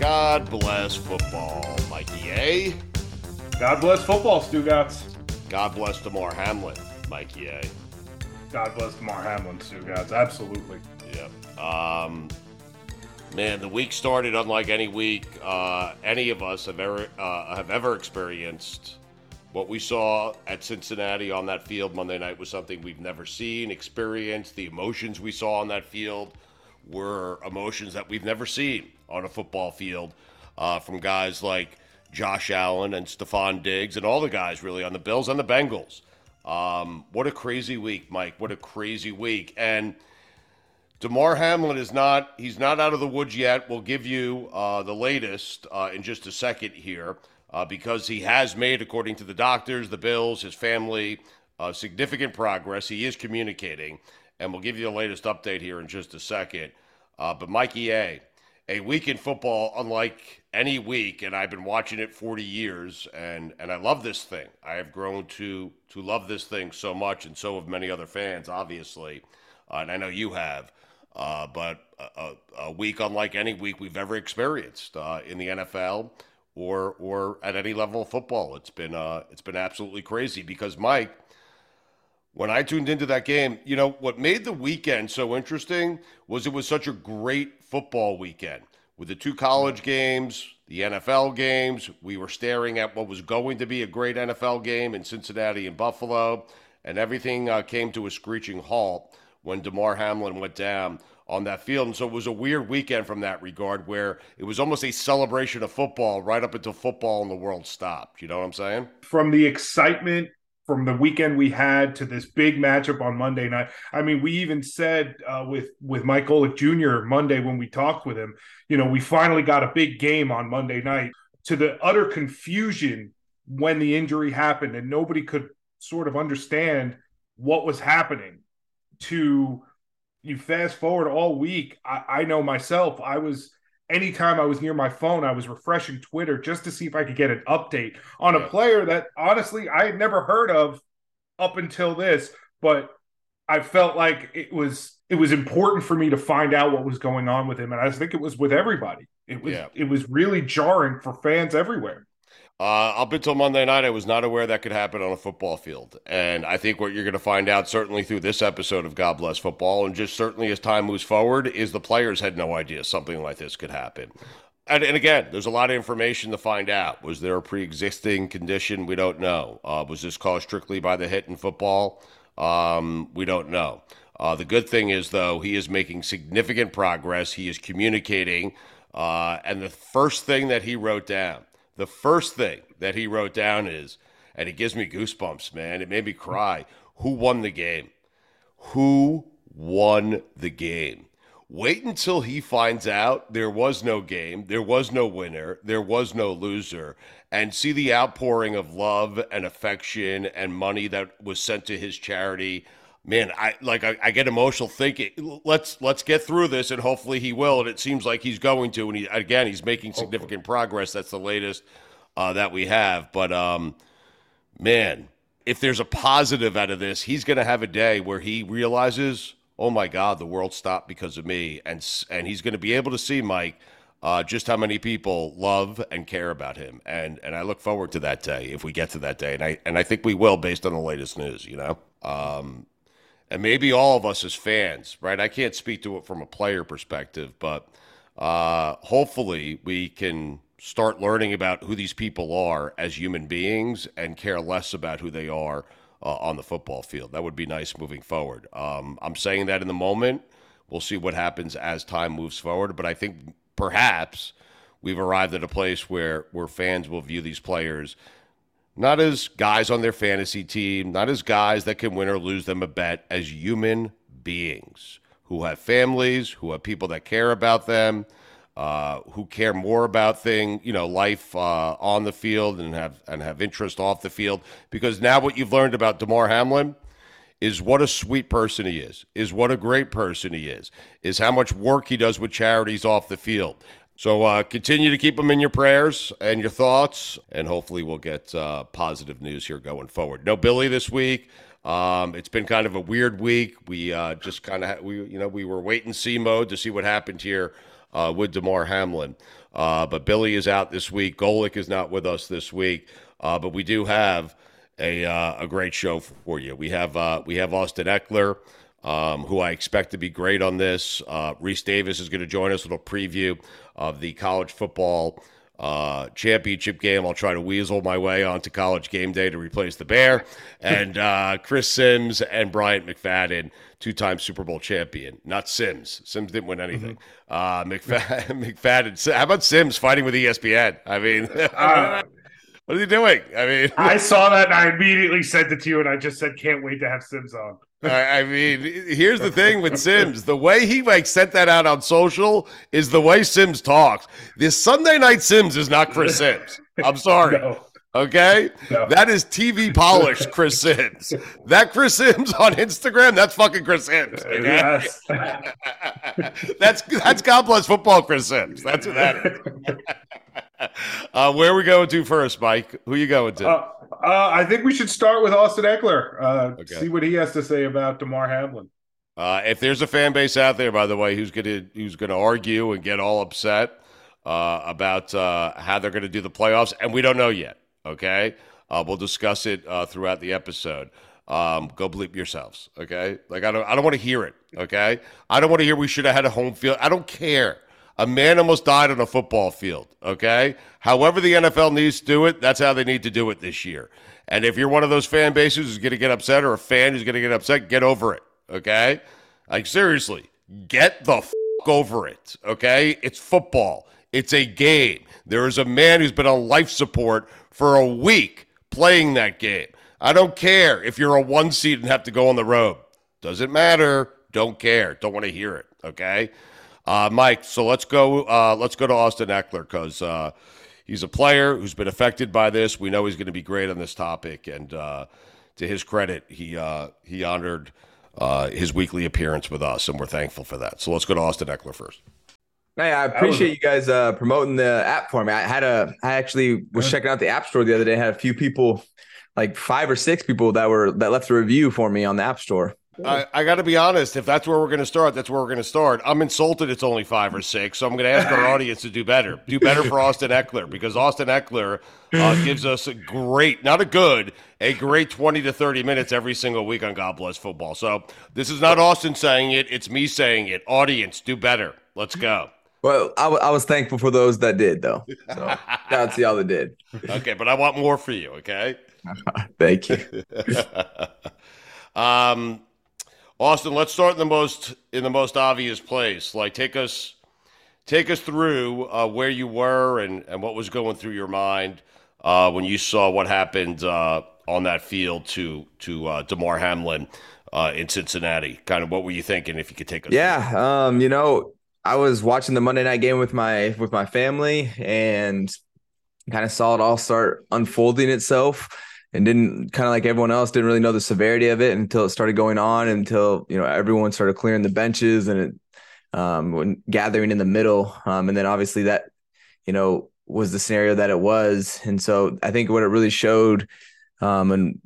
God bless football, Mikey A. God bless football, Stugotz. God bless Damar Hamlin, Mikey A. God bless Damar Hamlin, Stugotz. Absolutely. Yeah. Um, man, the week started unlike any week uh, any of us have ever uh, have ever experienced. What we saw at Cincinnati on that field Monday night was something we've never seen, experienced. The emotions we saw on that field were emotions that we've never seen on a football field uh, from guys like Josh Allen and Stefon Diggs and all the guys really on the Bills and the Bengals. Um, what a crazy week, Mike. What a crazy week. And Damar Hamlin is not, he's not out of the woods yet. We'll give you uh, the latest uh, in just a second here uh, because he has made, according to the doctors, the Bills, his family, uh, significant progress. He is communicating. And we'll give you the latest update here in just a second. Uh, but Mikey A., a week in football unlike any week, and I've been watching it 40 years, and, and I love this thing. I have grown to to love this thing so much, and so have many other fans, obviously, uh, and I know you have. Uh, but a, a, week unlike any week we've ever experienced uh, in the NFL or or at any level of football. It's been uh, it's been absolutely crazy because Mike when I tuned into that game, you know, what made the weekend so interesting was it was such a great football weekend with the two college games, the NFL games. We were staring at what was going to be a great NFL game in Cincinnati and Buffalo, and everything uh, came to a screeching halt when Damar Hamlin went down on that field. And so it was a weird weekend from that regard where it was almost a celebration of football right up until football in the world stopped. You know what I'm saying? From the excitement from the weekend we had to this big matchup on Monday night. I mean, we even said uh, with with Mike Golic Jr. Monday when we talked with him, you know, we finally got a big game on Monday night. To the utter confusion when the injury happened, and nobody could sort of understand what was happening. To you fast forward all week, I, I know myself, I was anytime I was near my phone, I was refreshing Twitter just to see if I could get an update on a player that honestly I had never heard of up until this, but I felt like it was it was important for me to find out what was going on with him, and I think it was with everybody. It was yeah. it was really jarring for fans everywhere. Uh, up until Monday night, I was not aware that could happen on a football field. And I think what you're going to find out, certainly through this episode of God Bless Football, and just certainly as time moves forward, is the players had no idea something like this could happen. And, and again, there's a lot of information to find out. Was there a pre existing condition? We don't know. Uh, was this caused strictly by the hit in football? Um, we don't know. Uh, the good thing is, though, he is making significant progress. He is communicating. Uh, and the first thing that he wrote down, the first thing that he wrote down is, and it gives me goosebumps, man. It made me cry. Who won the game? Who won the game? Wait until he finds out there was no game, there was no winner, there was no loser, and see the outpouring of love and affection and money that was sent to his charity man, I like I, I, get emotional thinking. Let's let's get through this, and hopefully he will. And it seems like he's going to. And he again, he's making significant hopefully. progress. That's the latest uh, that we have. But um, man, if there's a positive out of this, he's going to have a day where he realizes, oh my God, the world stopped because of me, and and he's going to be able to see Mike. Uh, just how many people love and care about him, and and I look forward to that day if we get to that day, and I and I think we will based on the latest news. You know, um, and maybe all of us as fans, right? I can't speak to it from a player perspective, but uh, hopefully we can start learning about who these people are as human beings and care less about who they are uh, on the football field. That would be nice moving forward. Um, I'm saying that in the moment. We'll see what happens as time moves forward, but I think perhaps we've arrived at a place where where fans will view these players not as guys on their fantasy team, not as guys that can win or lose them a bet, as human beings who have families, who have people that care about them, uh, who care more about thing, you know, life uh, on the field and have and have interest off the field. Because now what you've learned about Damar Hamlin is what a sweet person he is, is what a great person he is, is how much work he does with charities off the field, so uh, continue to keep them in your prayers and your thoughts, and hopefully we'll get uh, positive news here going forward. No Billy this week. Um, it's been kind of a weird week. We uh, just kind of we you know we were wait and see mode to see what happened here uh, with Damar Hamlin. Uh, but Billy is out this week. Golic is not with us this week. Uh, but we do have a a great show for you. We have we have Austin Ekeler um, who I expect to be great on this. Uh, Rece Davis is going to join us. With a preview of the college football uh, championship game. I'll try to weasel my way onto college game day to replace the Bear. And uh, Chris Sims and Bryant McFadden, two time Super Bowl champion. Not Sims. Sims didn't win anything. Mm-hmm. Uh, McFadden, McFadden. How about Sims fighting with ESPN? I mean, uh, what are you doing? I mean, I saw that and I immediately sent it to you, and I just said, can't wait to have Sims on. I, I mean, here's the thing with Sims. the way he like sent that out on social is the way Sims talks. This Sunday Night Sims is not Chris Sims. I'm sorry. No. Okay, no. that is TV polished Chris Sims. That Chris Sims on Instagram, that's fucking Chris Sims. Okay? Yes. that's that's God bless football, Chris Sims. That's what that is. uh, where are we going to first, Mike? Who you going to? Uh, uh, I think we should start with Austin Ekeler. Uh, okay. See what he has to say about Damar Hamlin. Uh, if there's a fan base out there, by the way, who's gonna who's gonna argue and get all upset uh, about uh, how they're gonna do the playoffs, and we don't know yet. Okay, uh, we'll discuss it throughout the episode. Um, go bleep yourselves. Okay, like I don't I don't want to hear it. Okay, I don't want to hear we should have had a home field. I don't care. A man almost died on a football field, okay? However, the NFL needs to do it, that's how they need to do it this year. And if you're one of those fan bases who's going to get upset or a fan who's going to get upset, get over it, okay? Like, seriously, get the f- over it, okay? It's football, it's a game. There is a man who's been on life support for a week playing that game. I don't care if you're a one seed and have to go on the road. Doesn't matter. Don't care. Don't want to hear it, okay? Uh, Mike, so let's go. Uh, let's go to Austin Ekeler because uh, he's a player who's been affected by this. We know he's going to be great on this topic, and uh, to his credit, he uh, he honored uh, his weekly appearance with us, and we're thankful for that. So let's go to Austin Ekeler first. Hey, I appreciate you guys uh, promoting the app for me. I had a, I actually was checking out the app store the other day. I had a few people, like five or six people that were that left a review for me on the app store. I, I got to be honest. If that's where we're going to start, that's where we're going to start. I'm insulted. It's only five or six, so I'm going to ask our audience to do better. Do better for Austin Ekeler because Austin Ekeler uh, gives us a great, not a good, a great 20 to 30 minutes every single week on God Bless Football. So this is not Austin saying it; it's me saying it. Audience, do better. Let's go. Well, I, w- I was thankful for those that did, though. So shout out y'all that did. Okay, but I want more for you. Okay. Thank you. um, Austin, let's start in the most in the most obvious place. Like, take us take us through uh, where you were and and what was going through your mind uh, when you saw what happened uh, on that field to to uh, Damar Hamlin uh, in Cincinnati. Kind of what were you thinking? If you could take us. Yeah, um, you know, I was watching the Monday night game with my with my family and kind of saw it all start unfolding itself and didn't kind of like everyone else didn't really know the severity of it until it started going on until you know everyone started clearing the benches and it um when gathering in the middle. Um and then obviously that you know was the scenario that it was. And so i think what it really showed um and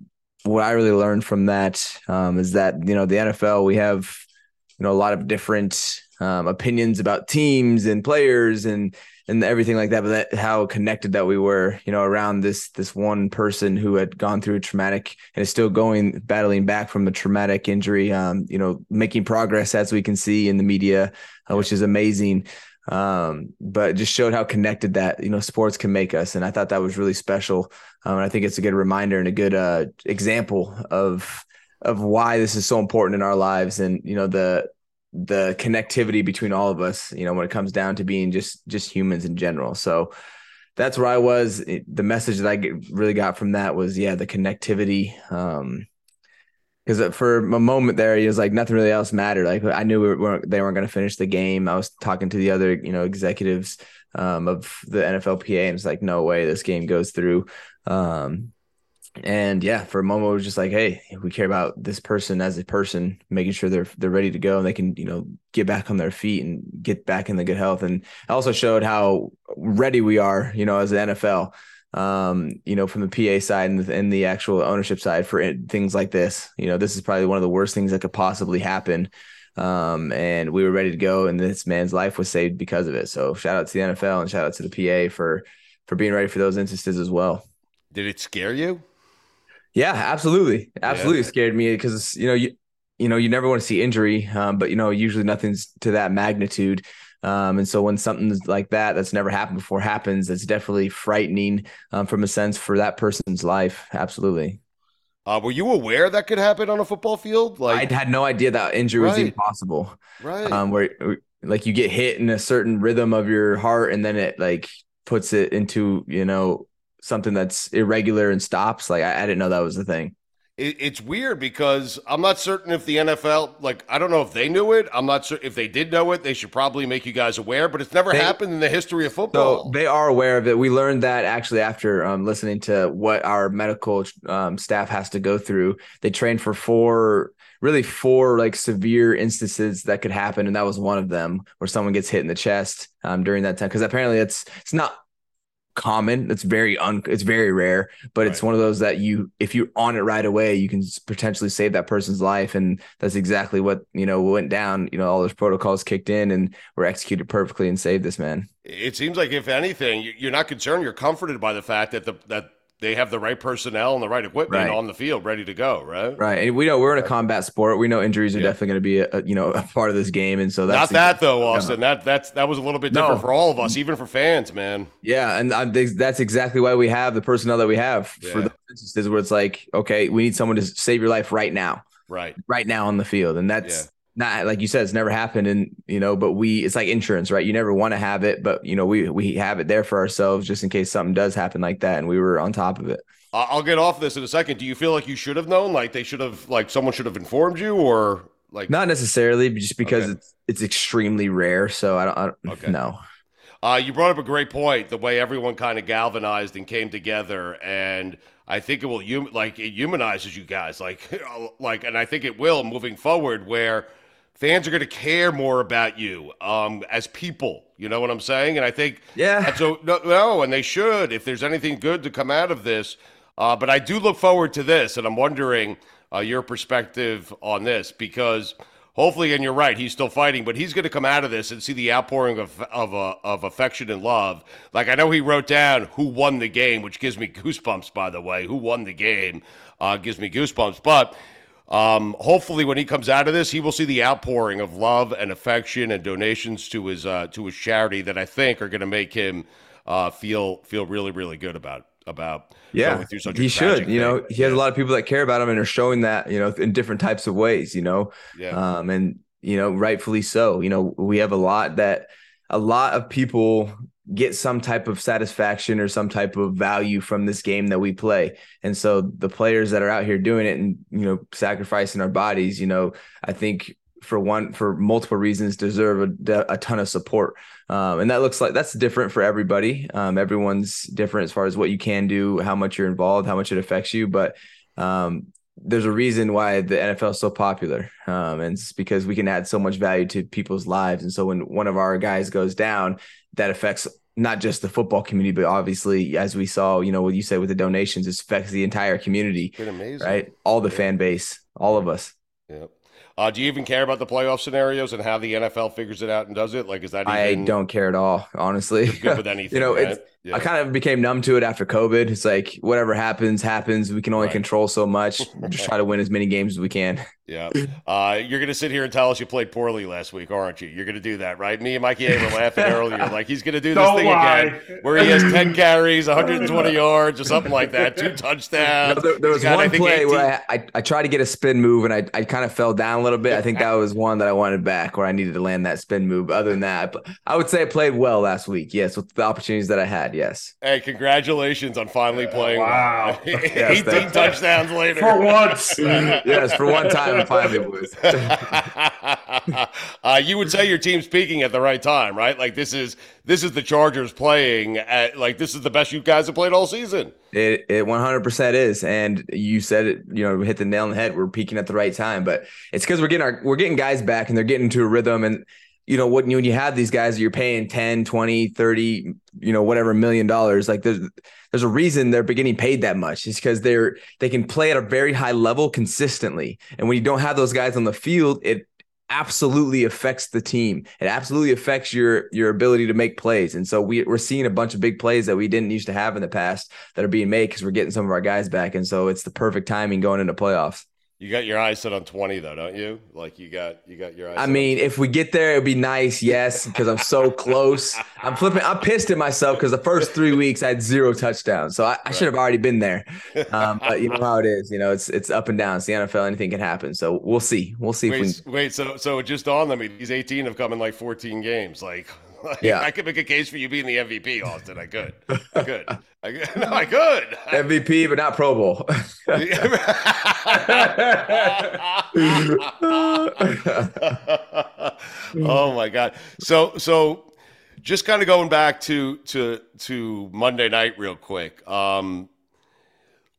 what i really learned from that um is that you know the nfl we have you know a lot of different um, opinions about teams and players and and everything like that, but that, how connected that we were, you know, around this this one person who had gone through a traumatic and is still going battling back from a traumatic injury, um, you know, making progress as we can see in the media, uh, which is amazing. Um, but just showed how connected that you know sports can make us, and I thought that was really special. Um, and I think it's a good reminder and a good uh, example of of why this is so important in our lives, and you know the the connectivity between all of us you know when it comes down to being just just humans in general. So that's where i was. The message that i really got from that was yeah the connectivity um because for a moment there he was like nothing really else mattered. Like i knew we weren't they weren't going to finish the game. I was talking to the other you know executives um, of the nflpa and it's like no way this game goes through. Um and yeah, for a moment, it was just like, hey, we care about this person as a person, making sure they're they're ready to go and they can, you know, get back on their feet and get back in the good health. And also showed how ready we are, you know, as the NFL, um, you know, from the PA side and the, and the actual ownership side for it, things like this. You know, this is probably one of the worst things that could possibly happen. Um, and we were ready to go, and this man's life was saved because of it. So shout out to the NFL and shout out to the PA for for being ready for those instances as well. Did it scare you? Yeah, absolutely, absolutely yeah. scared me because you know you you know you never want to see injury, um, but you know usually nothing's to that magnitude. Um, and so when something like that that's never happened before happens, it's definitely frightening um, from a sense for that person's life. Absolutely. Uh, were you aware that could happen on a football field? Like I had no idea that injury right. was even possible. Right. Um, where like you get hit in a certain rhythm of your heart, and then it like puts it into you know something that's irregular and stops. Like I, I didn't know that was the thing. It, it's weird because I'm not certain if the NFL, like, I don't know if they knew it. I'm not sure if they did know it. They should probably make you guys aware, but it's never they, happened in the history of football. So they are aware of it. We learned that actually after um, listening to what our medical um, staff has to go through. They trained for four really four like severe instances that could happen and that was one of them where someone gets hit in the chest um, during that time because apparently it's it's not common. It's very un it's very rare, but right. it's one of those that you if you're on it right away, you can potentially save that person's life. And that's exactly what you know went down. You know, all those protocols kicked in and were executed perfectly and saved this man. It seems like if anything, you're not concerned. You're comforted by the fact that the that they have the right personnel and the right equipment right. on the field ready to go, right? Right. And we know we're in a combat sport. We know injuries are yeah. definitely going to be a, a, you know a part of this game, and so that's not that though, Austin. That that's that was a little bit different no. for all of us, even for fans, man. Yeah, and I, that's exactly why we have the personnel that we have yeah. for the instances where it's like, okay, we need someone to save your life right now, right, right now on the field, and that's not like you said, it's never happened. And, you know, but we, it's like insurance, right? You never want to have it, but, you know, we, we have it there for ourselves just in case something does happen like that. And we were on top of it. I'll get off this in a second. Do you feel like you should have known? Like they should have, like someone should have informed you or like? Not necessarily, just because okay. it's, it's extremely rare. So I don't, I don't okay. know. Uh, you brought up a great point. The way everyone kind of galvanized and came together, and I think it will hum- like it humanizes you guys, like like, and I think it will moving forward, where fans are going to care more about you um, as people. You know what I'm saying? And I think yeah. So no, no, and they should. If there's anything good to come out of this, uh, but I do look forward to this, and I'm wondering uh, your perspective on this because hopefully, and you're right, he's still fighting, but he's going to come out of this and see the outpouring of of uh, of affection and love. Like I know he wrote down who won the game, which gives me goosebumps. By the way, who won the game uh, gives me goosebumps, but. Um, hopefully, when he comes out of this, he will see the outpouring of love and affection and donations to his uh, to his charity that I think are going to make him uh, feel feel really really good about about yeah he should you know he has a lot of people that care about him and are showing that you know in different types of ways you know? Yeah. Um and you know rightfully so you know we have a lot that a lot of people get some type of satisfaction or some type of value from this game that we play. And so the players that are out here doing it and you know sacrificing our bodies you know i think for one for multiple reasons deserve a, a ton of support. Um, and that looks like that's different for everybody. Um, everyone's different as far as what you can do how much you're involved how much it affects you. But um, there's a reason why the NFL is so popular. Um, and it's because we can add so much value to people's lives. And so when one of our guys goes down that affects not just the football community, but obviously, as we saw, you know, what you said with the donations, it affects the entire community, right? All the yeah. fan base, all of us. Yep. Uh, do you even care about the playoff scenarios and how the NFL figures it out and does it? Like, is that even... I don't care at all, honestly. good with anything, you know, right? Yeah. I kind of became numb to it after COVID. It's like whatever happens, happens. We can only right. control so much. Just try to win as many games as we can. Yeah. Uh, you're going to sit here and tell us you played poorly last week, aren't you? You're going to do that, right? Me and Mikey A were laughing earlier. Like, he's going to do this Don't thing lie. again where he has 10 carries, 120 yards, or something like that, two touchdowns. No, there, there, was got, one play 18... where I, I, I, tried to get a spin move and I, I kind of fell down a little bit. I think that was one that I wanted back where I needed to land that spin move. Other than that, I would say I played well last week. Yes, with the opportunities that I had. Yes. Hey, congratulations on finally playing. Wow. 18 touchdowns later. For once. yes, for one time, finally, boys. uh, you would say your team's peaking at the right time, right? Like this is this is the Chargers playing at like this is the best you guys have played all season. It it 100% is, and you said it. You know, hit the nail on the head. We're peaking at the right time, but it's because we're getting our we're getting guys back, and they're getting into a rhythm and you know when you, when you have these guys you're paying 10 20 30 you know whatever million dollars like there's there's a reason they're getting paid that much. It's because they're they can play at a very high level consistently. And when you don't have those guys on the field it absolutely affects the team. It absolutely affects your your ability to make plays. And so we, we're seeing a bunch of big plays that we didn't used to have in the past that are being made because we're getting some of our guys back. And so it's the perfect timing going into playoffs you got your eyes set on 20 though, don't you? Like you got you got your eyes. I mean, if we get there, it'd be nice, yes, because I'm so close. I'm flipping. I'm pissed at myself because the first three weeks I had zero touchdowns, so I, I right. should have already been there. Um, but you know how it is. You know, it's it's up and down. It's the NFL. Anything can happen. So we'll see. We'll see. Wait, if we... wait. So so just dawned on me. These 18 have come in like 14 games. Like yeah, I could make a case for you being the MVP, Austin. I could. I could. I could. No, I could. MVP, but not Pro Bowl. oh my God. So so just kind of going back to to to Monday night real quick. Um,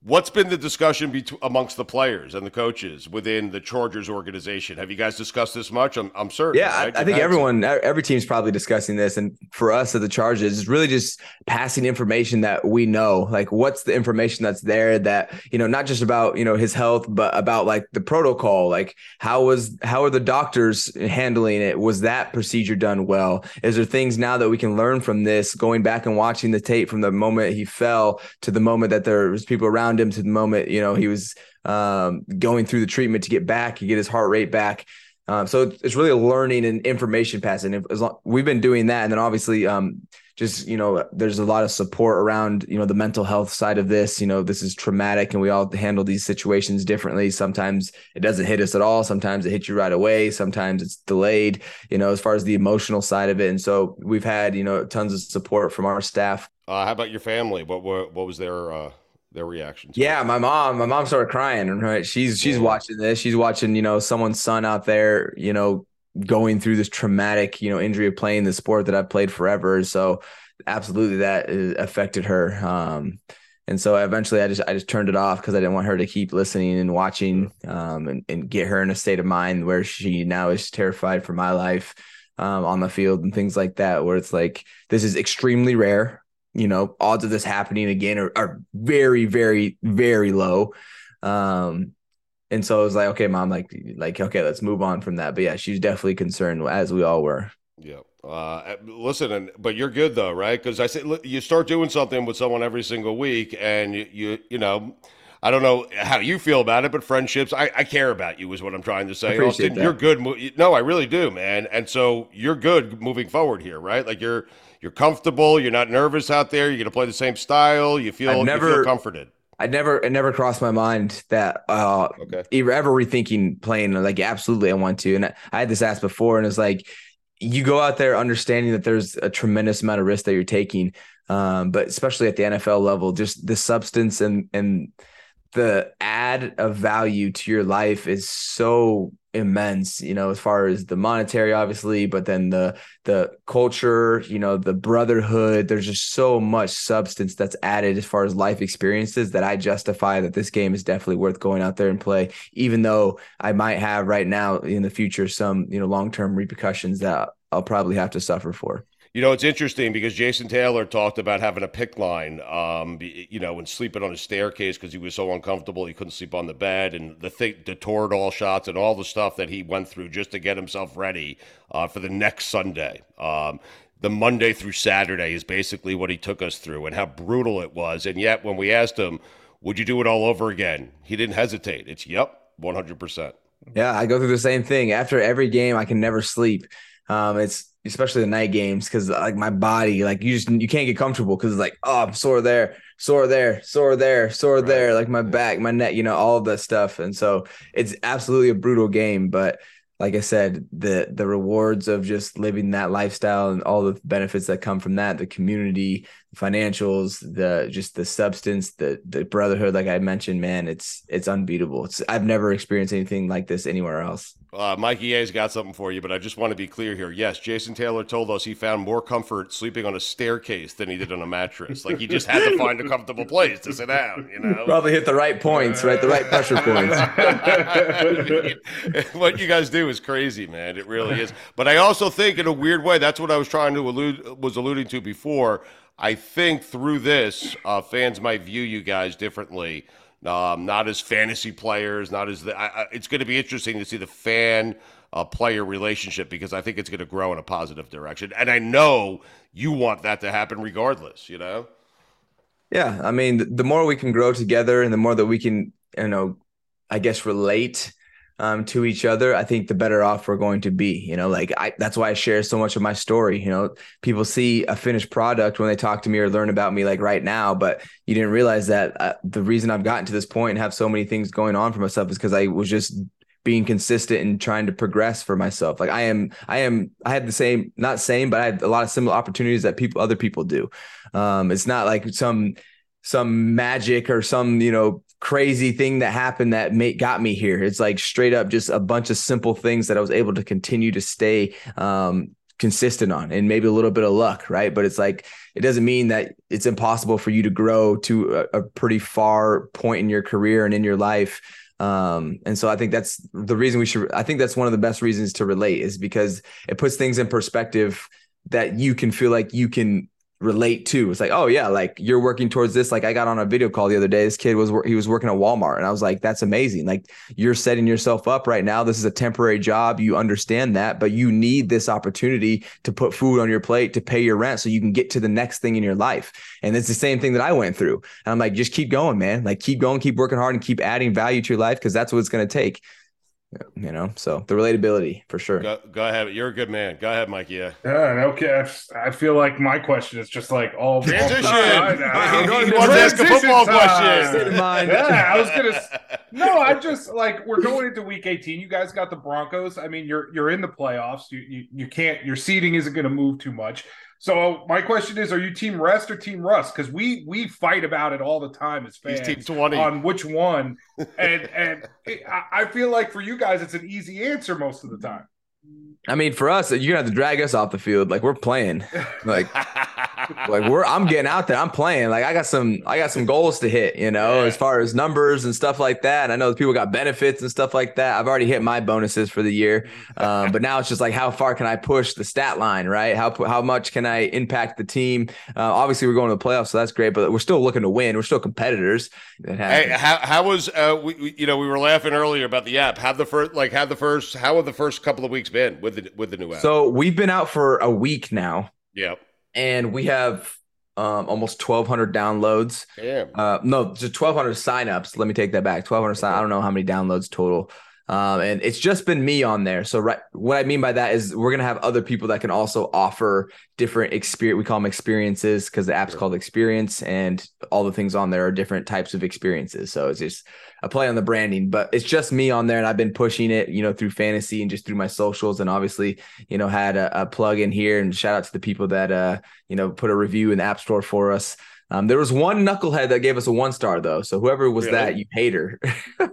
What's been the discussion be- amongst the players and the coaches within the Chargers organization? Have you guys discussed this much? I'm, I'm certain. Yeah, right? I, I think everyone, every team's probably discussing this. And for us at the Chargers, it's really just passing information that we know. Like, what's the information that's there that, you know, not just about, you know, his health, but about like the protocol. Like, how was, how are the doctors handling it? Was that procedure done well? Is there things now that we can learn from this, going back and watching the tape from the moment he fell to the moment that there was people around around him to the moment you know he was um, going through the treatment to get back, to get his heart rate back. Um, so it's really a learning and information passing. As long, we've been doing that, and then obviously, um, just you know, there's a lot of support around you know the mental health side of this. You know, this is traumatic, and we all handle these situations differently. Sometimes it doesn't hit us at all. Sometimes it hits you right away. Sometimes it's delayed. You know, as far as the emotional side of it, and so we've had you know tons of support from our staff. Uh, how about your family? What what, what was their uh their reaction yeah my mom my mom started crying right? She's she's yeah. watching this. She's watching you know someone's son out there you know going through this traumatic you know injury of playing the sport that i've played forever. So absolutely that affected her. Um and so eventually i just i just turned it off because i didn't want her to keep listening and watching um and, and get her in a state of mind where she now is terrified for my life um, on the field and things like that where it's like this is extremely rare you know, odds of this happening again are, are very, very, very low. Um, and so it was like, okay, mom, like, like, okay, let's move on from that. But yeah, she's definitely concerned, as we all were. Yeah. Uh, listen, and, but you're good though, right? Because I said you start doing something with someone every single week, and you, you, you know, I don't know how you feel about it, but friendships, I, I care about you, is what I'm trying to say. Austin, that. you're good. No, I really do, man. And so you're good moving forward here, right? Like you're you're comfortable. You're not nervous out there. You're going to play the same style. You feel, never, you feel comforted. I never, it never crossed my mind that uh, okay. ever rethinking playing. Like, absolutely, I want to. And I, I had this asked before, and it's like, you go out there understanding that there's a tremendous amount of risk that you're taking, um, but especially at the NFL level, just the substance and and the add of value to your life is so immense you know as far as the monetary obviously but then the the culture you know the brotherhood there's just so much substance that's added as far as life experiences that i justify that this game is definitely worth going out there and play even though i might have right now in the future some you know long-term repercussions that i'll probably have to suffer for you know, it's interesting because Jason Taylor talked about having a PICC line, um, you know, and sleeping on a staircase because he was so uncomfortable he couldn't sleep on the bed, and the thing, the Toradol shots, and all the stuff that he went through just to get himself ready uh, for the next Sunday. Um, the Monday through Saturday is basically what he took us through, and how brutal it was. And yet, when we asked him, "Would you do it all over again?" he didn't hesitate. It's yep, one hundred percent. Yeah, I go through the same thing. After every game, I can never sleep. Um, it's especially the night games because like my body like you just you can't get comfortable because it's like oh i'm sore there sore there sore there sore right. there like my back my neck you know all of that stuff and so it's absolutely a brutal game but like I said, the the rewards of just living that lifestyle and all the benefits that come from that, the community, the financials, the just the substance, the the brotherhood, like I mentioned, man, it's it's unbeatable. It's I've never experienced anything like this anywhere else. Uh, Mikey A's got something for you, but I just want to be clear here. Yes, Jason Taylor told us he found more comfort sleeping on a staircase than he did on a mattress. Like he just had to find a comfortable place to sit down. You know, probably hit the right points, right? The right pressure points. what you guys do is crazy, man. It really is. But I also think, in a weird way, that's what I was trying to allude was alluding to before. I think through this, uh, fans might view you guys differently um, not as fantasy players, not as the. I, I, it's going to be interesting to see the fan uh, player relationship because I think it's going to grow in a positive direction, and I know you want that to happen regardless. You know. Yeah, I mean, the more we can grow together, and the more that we can, you know, I guess relate um, to each other, I think the better off we're going to be. You know, like I, that's why I share so much of my story. You know, people see a finished product when they talk to me or learn about me, like right now, but you didn't realize that uh, the reason I've gotten to this point and have so many things going on for myself is because I was just being consistent and trying to progress for myself. Like I am, I am, I had the same, not same, but I had a lot of similar opportunities that people, other people do. Um, it's not like some, some magic or some, you know, crazy thing that happened that made, got me here. It's like straight up just a bunch of simple things that I was able to continue to stay um, consistent on and maybe a little bit of luck, right? But it's like it doesn't mean that it's impossible for you to grow to a, a pretty far point in your career and in your life. Um, and so I think that's the reason we should I think that's one of the best reasons to relate is because it puts things in perspective that you can feel like you can relate to. It's like, oh yeah, like you're working towards this. Like I got on a video call the other day. This kid was he was working at Walmart, and I was like, that's amazing. Like you're setting yourself up right now. This is a temporary job. You understand that, but you need this opportunity to put food on your plate to pay your rent so you can get to the next thing in your life. And it's the same thing that I went through. And I'm like, just keep going, man. Like keep going, keep working hard, and keep adding value to your life because that's what it's going to take you know so the relatability for sure. Go, go, ahead. You're a good man. Go ahead mike yeah. Yeah okay i feel like my question is just like all transition! I'm going to ask a football question. Yeah i was gonna no i just like we're going into week 18 you guys got the broncos. I mean you're you're in the playoffs. You you, you can't your seating isn't going to move too much so my question is, are you team rest or team rust? Because we we fight about it all the time as fans team 20. on which one. And and it, I feel like for you guys, it's an easy answer most of the time. I mean, for us, you're gonna have to drag us off the field. Like we're playing. Like like we're I'm getting out there. I'm playing. Like I got some I got some goals to hit, you know, yeah. as far as numbers and stuff like that. I know people got benefits and stuff like that. I've already hit my bonuses for the year. Um, but now it's just like how far can I push the stat line, right? How how much can I impact the team? Uh, obviously we're going to the playoffs, so that's great, but we're still looking to win. We're still competitors. Hey, how, how was uh we, we, you know, we were laughing earlier about the app. How the first like how the first how have the first couple of weeks been with the with the new app? So we've been out for a week now. Yep and we have um, almost 1,200 downloads. Damn. Uh, no, just 1,200 signups. Let me take that back. 1,200 sign. I don't know how many downloads total. Um, and it's just been me on there. So right, what I mean by that is we're gonna have other people that can also offer different experience. We call them experiences because the app's sure. called Experience, and all the things on there are different types of experiences. So it's just a play on the branding, but it's just me on there, and I've been pushing it, you know, through fantasy and just through my socials, and obviously, you know, had a, a plug in here. And shout out to the people that uh, you know, put a review in the App Store for us. Um, there was one knucklehead that gave us a one star though. So whoever was really? that, you hate her.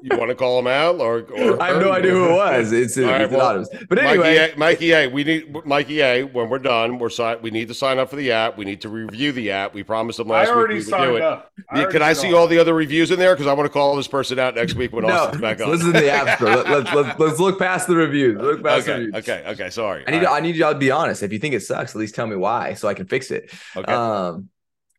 you want to call him out, or, or I have no idea who it was. It's, it's right, well, anonymous. But anyway, Mikey, A, Mikey A, we need Mikey A. When we're done, we're sign. We need to sign up for the app. We need to review the app. We promised them last I already week we would do it. Up. I Can I see all the other reviews in there? Because I want to call this person out next week when no, Austin's back on. This is the app store. Let, us let's, let's look past the reviews. Look past okay, the reviews. Okay. Okay. Sorry. I need right. I need y'all to be honest. If you think it sucks, at least tell me why so I can fix it. Okay. Um,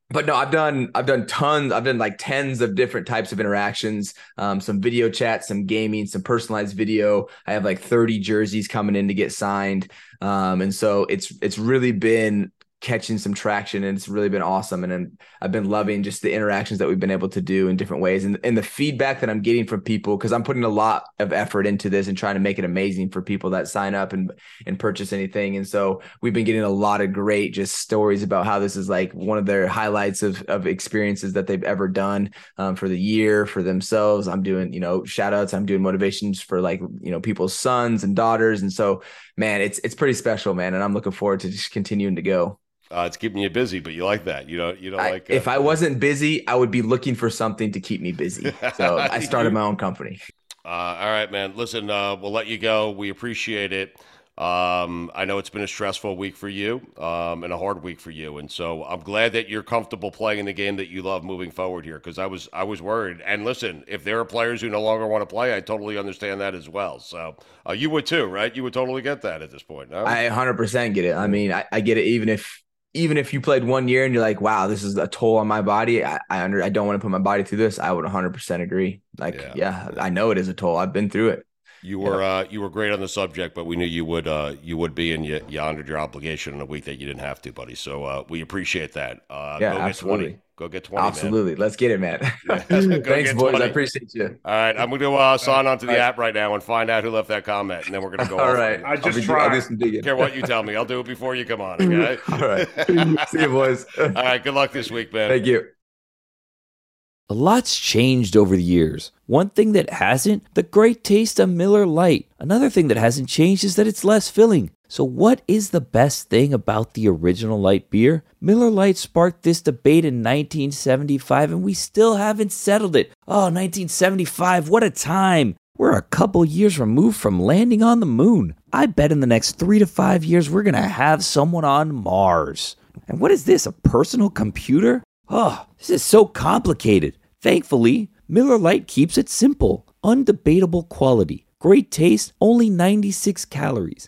but no, I've done I've done tons. I've done like tens of different types of interactions. Um, some video chat, some gaming, some personalized video. I have like 30 jerseys coming in to get signed. Um, and so it's it's really been catching some traction and it's really been awesome. And, I've been loving just the interactions that we've been able to do in different ways. And, and the feedback that I'm getting from people because I'm putting a lot of effort into this and trying to make it amazing for people that sign up and and purchase anything. And so we've been getting a lot of great just stories about how this is like one of their highlights of, of experiences that they've ever done um, for the year for themselves. I'm doing you know shout outs I'm doing motivations for like you know people's sons and daughters. And so man it's it's pretty special man. And I'm looking forward to just continuing to go uh, it's keeping you busy, but you like that. You know, you don't I, like. Uh, if I wasn't busy, I would be looking for something to keep me busy. So I started my own company. Uh, all right, man. Listen, uh, we'll let you go. We appreciate it. Um, I know it's been a stressful week for you um, and a hard week for you, and so I'm glad that you're comfortable playing the game that you love moving forward here. Because I was I was worried. And listen, if there are players who no longer want to play, I totally understand that as well. So uh, you would too, right? You would totally get that at this point. No? I 100% get it. I mean, I, I get it even if even if you played one year and you're like, wow, this is a toll on my body. I, I under I don't want to put my body through this. I would 100% agree. Like, yeah. yeah, I know it is a toll. I've been through it. You were yeah. uh, you were great on the subject, but we knew you would uh, you would be, and you, you honored your obligation in a week that you didn't have to, buddy. So uh, we appreciate that. Uh, yeah, absolutely. Go get 20. Absolutely. Man. Let's get it, man. Thanks, boys. 20. I appreciate you. All right. I'm going to uh, sign on to the right. app right now and find out who left that comment. And then we're going to go. All right. I just try. I'll do some digging. care what you tell me. I'll do it before you come on. Okay. All right. See you, boys. All right. Good luck this week, man. Thank you. A lot's changed over the years. One thing that hasn't, the great taste of Miller Lite. Another thing that hasn't changed is that it's less filling. So, what is the best thing about the original light beer? Miller Lite sparked this debate in 1975, and we still haven't settled it. Oh, 1975, what a time! We're a couple years removed from landing on the moon. I bet in the next three to five years, we're gonna have someone on Mars. And what is this, a personal computer? Oh, this is so complicated. Thankfully, Miller Lite keeps it simple, undebatable quality, great taste, only 96 calories.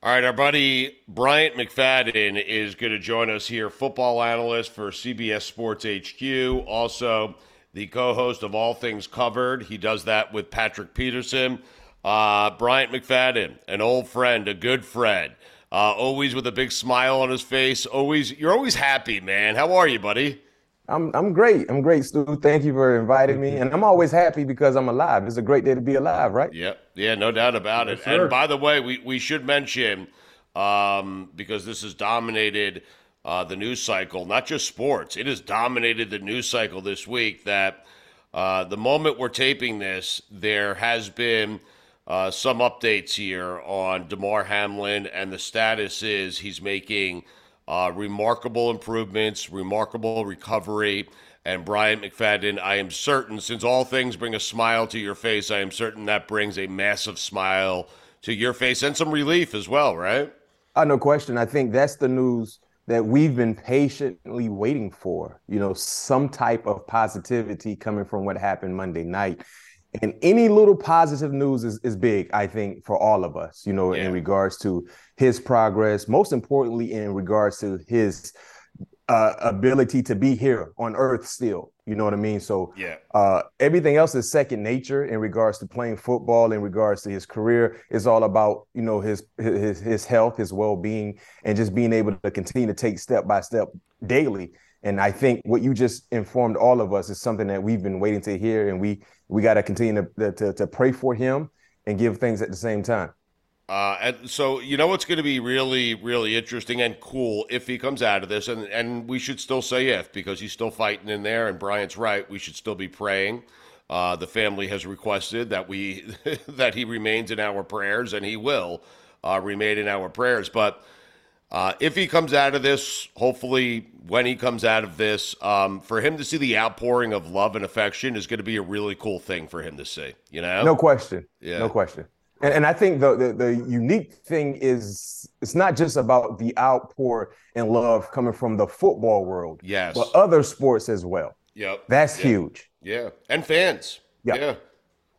All right, our buddy Bryant McFadden is going to join us here, football analyst for CBS Sports HQ, also the co host of All Things Covered. He does that with Patrick Peterson. Uh, Bryant McFadden, an old friend, a good friend, uh, always with a big smile on his face. Always, you're always happy, man. How are you, buddy? I'm I'm great. I'm great, Stu. Thank you for inviting me. And I'm always happy because I'm alive. It's a great day to be alive, right? Yeah, yeah, no doubt about it. And by the way, we, we should mention um, because this has dominated uh, the news cycle, not just sports. It has dominated the news cycle this week that Uh, the moment we're taping this, there has been uh, some updates here on Damar Hamlin, and the status is he's making uh, remarkable improvements, remarkable recovery. And Bryant McFadden, I am certain, since all things bring a smile to your face, I am certain that brings a massive smile to your face and some relief as well, right? Uh, no question. I think that's the news that we've been patiently waiting for. You know, some type of positivity coming from what happened Monday night. And any little positive news is, is big, I think, for all of us, you know, yeah. in regards to his progress, most importantly, in regards to his uh, ability to be here on earth still. You know what I mean? So yeah, uh, everything else is second nature in regards to playing football, in regards to his career. It's all about you know his his his health, his well being, and just being able to continue to take step by step daily. And I think what you just informed all of us is something that we've been waiting to hear, and we we got to continue to, to to pray for him and give things at the same time. Uh, and so you know what's going to be really, really interesting and cool if he comes out of this, and and we should still say if because he's still fighting in there, and Bryant's right, we should still be praying. Uh, the family has requested that we that he remains in our prayers, and he will uh, remain in our prayers. But uh, if he comes out of this, hopefully when he comes out of this, um, for him to see the outpouring of love and affection is going to be a really cool thing for him to see. You know, no question. Yeah, no question. And, and I think the, the, the unique thing is it's not just about the outpour and love coming from the football world, yes, but other sports as well. Yep, that's yep. huge. Yeah, and fans. Yep. Yeah,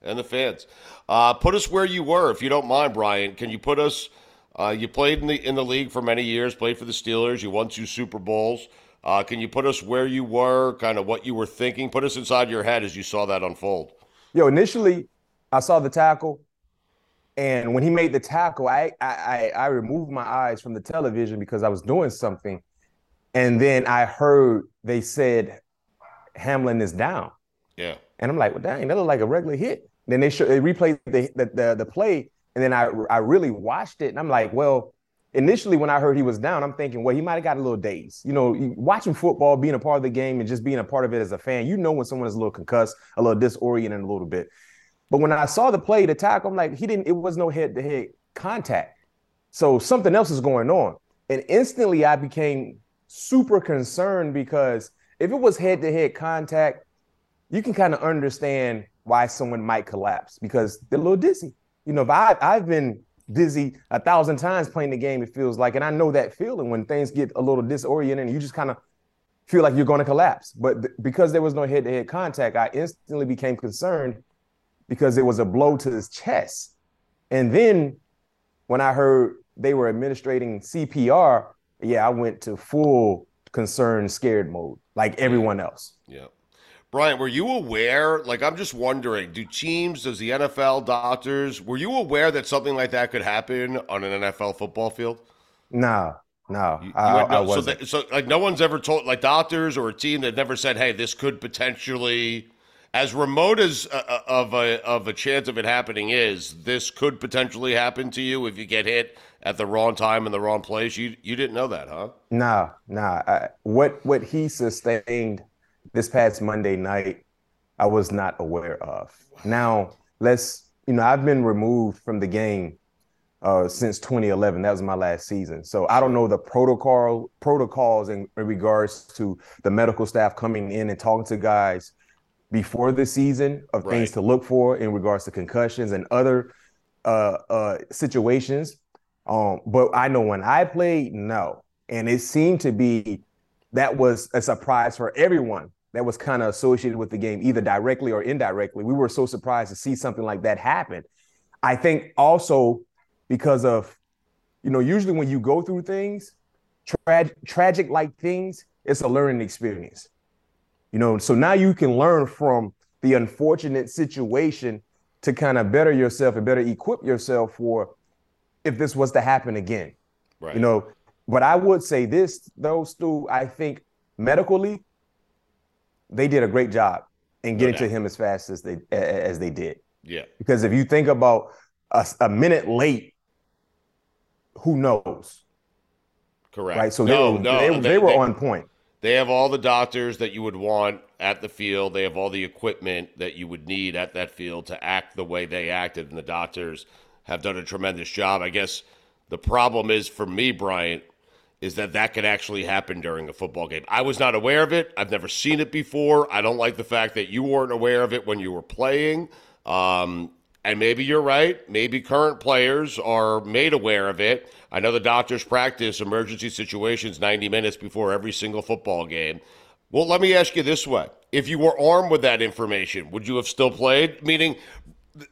and the fans. Uh, put us where you were, if you don't mind, Bryant. Can you put us? Uh, you played in the in the league for many years. Played for the Steelers. You won two Super Bowls. Uh, can you put us where you were? Kind of what you were thinking. Put us inside your head as you saw that unfold. Yo, initially, I saw the tackle. And when he made the tackle, I, I I removed my eyes from the television because I was doing something. And then I heard they said Hamlin is down. Yeah. And I'm like, well, dang, that looked like a regular hit. Then they show, they replayed the, the the the play, and then I I really watched it, and I'm like, well, initially when I heard he was down, I'm thinking, well, he might have got a little dazed. You know, watching football, being a part of the game, and just being a part of it as a fan, you know when someone is a little concussed, a little disoriented, a little bit. But when I saw the play, the tackle, I'm like, he didn't, it was no head to head contact. So something else is going on. And instantly I became super concerned because if it was head to head contact, you can kind of understand why someone might collapse because they're a little dizzy. You know, I, I've been dizzy a thousand times playing the game, it feels like, and I know that feeling when things get a little disoriented and you just kind of feel like you're going to collapse. But th- because there was no head to head contact, I instantly became concerned because it was a blow to his chest. And then when I heard they were administrating CPR, yeah, I went to full concerned, scared mode, like everyone else. Yeah. Bryant, were you aware? Like, I'm just wondering, do teams, does the NFL, doctors, were you aware that something like that could happen on an NFL football field? No, no, you, I, you no I wasn't. So, so, like, no one's ever told, like, doctors or a team that never said, hey, this could potentially as remote as uh, uh, of a of a chance of it happening is, this could potentially happen to you if you get hit at the wrong time in the wrong place. You you didn't know that, huh? Nah, nah. I, what what he sustained this past Monday night, I was not aware of. Now let's you know I've been removed from the game uh, since 2011. That was my last season. So I don't know the protocol protocols in, in regards to the medical staff coming in and talking to guys before the season of right. things to look for in regards to concussions and other uh, uh, situations. Um, but I know when I played, no, and it seemed to be that was a surprise for everyone that was kind of associated with the game, either directly or indirectly. We were so surprised to see something like that happen. I think also because of, you know, usually when you go through things, tra- tragic like things, it's a learning experience. You know, so now you can learn from the unfortunate situation to kind of better yourself and better equip yourself for if this was to happen again. Right. You know, but I would say this though, Stu, I think medically, they did a great job in getting no to him as fast as they as they did. Yeah. Because if you think about a, a minute late, who knows? Correct. Right. So no, they, were, no, they, they, they were on point. They have all the doctors that you would want at the field. They have all the equipment that you would need at that field to act the way they acted, and the doctors have done a tremendous job. I guess the problem is for me, Bryant, is that that could actually happen during a football game. I was not aware of it. I've never seen it before. I don't like the fact that you weren't aware of it when you were playing. Um, and maybe you're right. Maybe current players are made aware of it. I know the doctors practice emergency situations 90 minutes before every single football game. Well, let me ask you this way. If you were armed with that information, would you have still played? Meaning,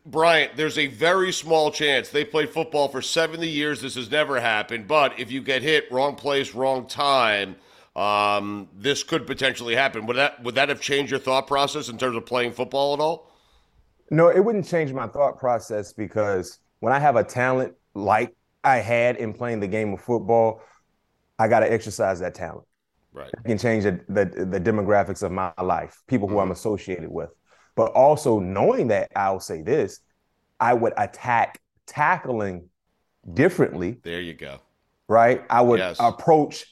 Bryant, there's a very small chance they played football for 70 years. This has never happened. But if you get hit, wrong place, wrong time, um, this could potentially happen. Would that would that have changed your thought process in terms of playing football at all? No, it wouldn't change my thought process because when I have a talent like I had in playing the game of football, I got to exercise that talent. Right. I can change the, the, the demographics of my life, people who mm-hmm. I'm associated with. But also knowing that, I'll say this I would attack tackling differently. There you go. Right? I would yes. approach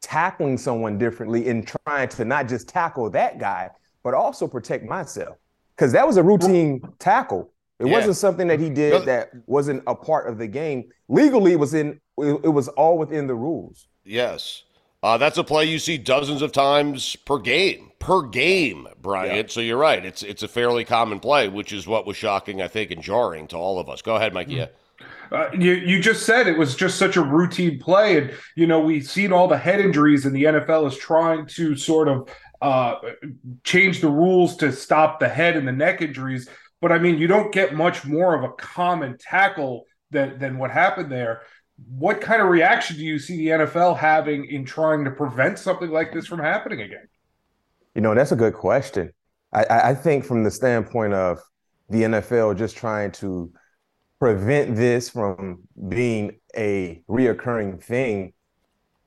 tackling someone differently in trying to not just tackle that guy, but also protect myself. Because that was a routine tackle. It yeah. wasn't something that he did that wasn't a part of the game. Legally, it was in it was all within the rules. Yes. Uh, that's a play you see dozens of times per game, per game, Bryant. Yeah. So you're right. It's it's a fairly common play, which is what was shocking, I think, and jarring to all of us. Go ahead, Mike. Yeah. Uh, you you just said it was just such a routine play, and you know we've seen all the head injuries, and the NFL is trying to sort of uh, change the rules to stop the head and the neck injuries. But I mean, you don't get much more of a common tackle than than what happened there what kind of reaction do you see the NFL having in trying to prevent something like this from happening again? You know, that's a good question. I, I think from the standpoint of the NFL just trying to prevent this from being a reoccurring thing,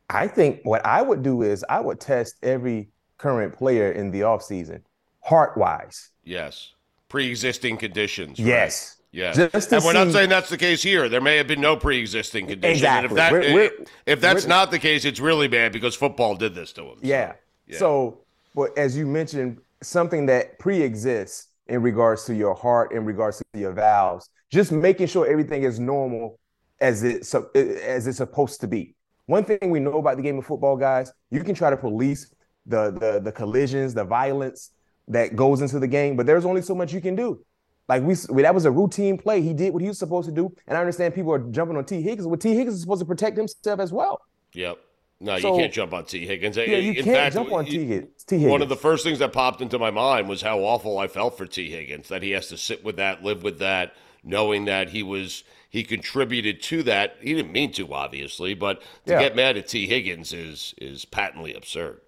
I think what I would do is I would test every current player in the offseason, heart wise. Yes. Pre existing conditions. Right? Yes. Yeah, and we're see... not saying that's the case here. There may have been no pre-existing condition. Exactly. And if that we're, we're, if that's not the case, it's really bad because football did this to him. So, yeah. yeah. So, but as you mentioned, something that pre-exists in regards to your heart, in regards to your valves, just making sure everything is normal as it as it's supposed to be. One thing we know about the game of football, guys, you can try to police the the the collisions, the violence that goes into the game, but there's only so much you can do. Like we, that was a routine play. He did what he was supposed to do, and I understand people are jumping on Tee Higgins. But Tee Higgins is supposed to protect himself as well. Yep. No, so, you can't jump on Tee Higgins. Yeah, you In can't fact, jump on Tee Higgins. One of the first things that popped into my mind was how awful I felt for Tee Higgins That he has to sit with that, live with that, knowing that he was he contributed to that. He didn't mean to, obviously, but to yeah. get mad at Tee Higgins is is patently absurd.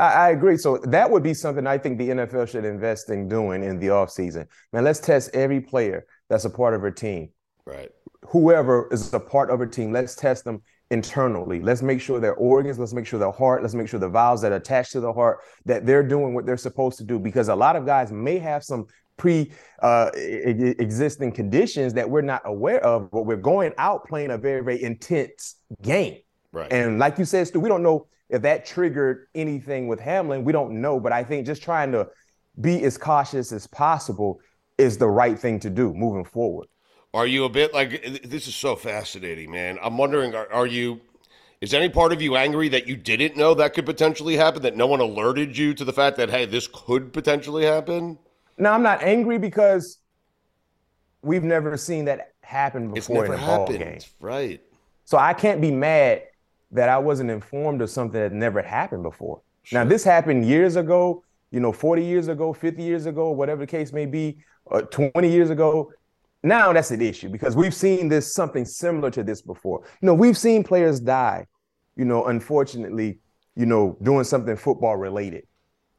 I, I, agree. So that would be something I think the NFL should invest in doing in the offseason. Man, let's test every player that's a part of her team. Right. Whoever is a part of her team, let's test them internally. Let's make sure their organs, let's make sure their heart, let's make sure the valves that attach to the heart, that they're doing what they're supposed to do. Because a lot of guys may have some pre uh, existing conditions that we're not aware of, but we're going out playing a very, very intense game. Right. And like you said, Stu, we don't know if that triggered anything with Hamlin, we don't know. But I think just trying to be as cautious as possible is the right thing to do moving forward. Are you a bit like this is so fascinating, man? I'm wondering, are, are you is any part of you angry that you didn't know that could potentially happen, that no one alerted you to the fact that, hey, this could potentially happen? No, I'm not angry because we've never seen that happen before in a happened. ball game. Right. So I can't be mad that I wasn't informed of something that never happened before. Sure. Now, this happened years ago, you know, 40 years ago, 50 years ago, whatever the case may be, uh, 20 years ago. Now that's an issue because we've seen this something similar to this before. You know, we've seen players die, you know, unfortunately, you know, doing something football related.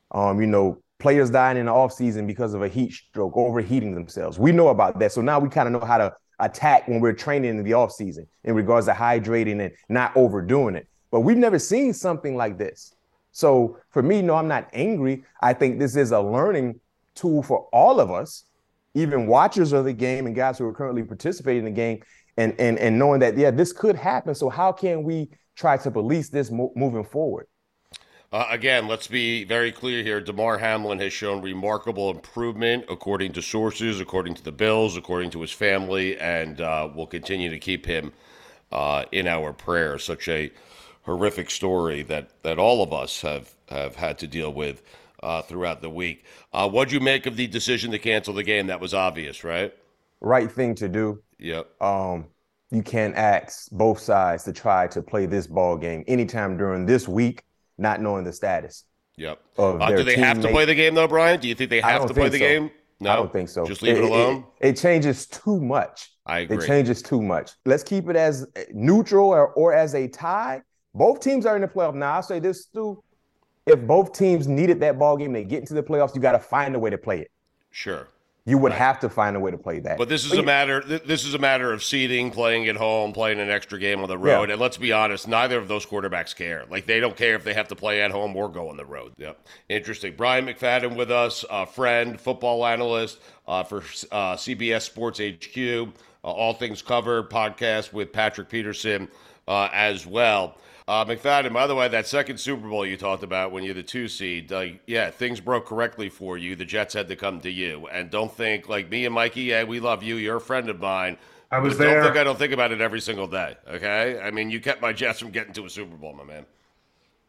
Um, you know, players dying in the offseason because of a heat stroke, overheating themselves. We know about that. So now we kind of know how to attack when we're training in the off season in regards to hydrating and not overdoing it. But we've never seen something like this. So for me, no, I'm not angry. I think this is a learning tool for all of us, even watchers of the game and guys who are currently participating in the game, and and and knowing that yeah, this could happen. So how can we try to police this mo- moving forward? Uh, again, let's be very clear here. Damar Hamlin has shown remarkable improvement, according to sources, according to the Bills, according to his family, and uh, we'll continue to keep him uh, in our prayers. Such a horrific story that that all of us have have had to deal with uh, throughout the week. Uh, what'd you make of the decision to cancel the game? That was obvious, right? Right thing to do. Yep. Um, you can't ask both sides to try to play this ball game anytime during this week not knowing the status. Yep. Uh, do they have to play the game though, Bryant? Do you think they I have to play the so. game? No, I don't think so. Just leave it, It- alone. It, changes too much. I agree. It changes too much. Let's keep it as neutral or, or as a tie. Both teams are in the playoff. Now, I'll say this, Stu. If both teams needed that ball game, they get into the playoffs, you got to find a way to play it. Sure. You would have to find a way to play that. But this is a matter. th- This is a matter of seeding, playing at home, playing an extra game on the road. And let's be honest, neither of those quarterbacks care. Like they don't care if they have to play at home or go on the road. Yep. Interesting. Bryant McFadden with us, a friend, football analyst uh, for uh, CBS Sports HQ, uh, All Things Covered podcast with Patrick Peterson uh, as well. Uh, McFadden, by the way, that second Super Bowl you talked about when you're the two seed, uh, yeah, things broke correctly for you. The Jets had to come to you, and don't think like me and Mikey. Yeah, we love you. You're a friend of mine. I was but Don't there. think I don't think about it every single day. Okay, I mean, you kept my Jets from getting to a Super Bowl, my man.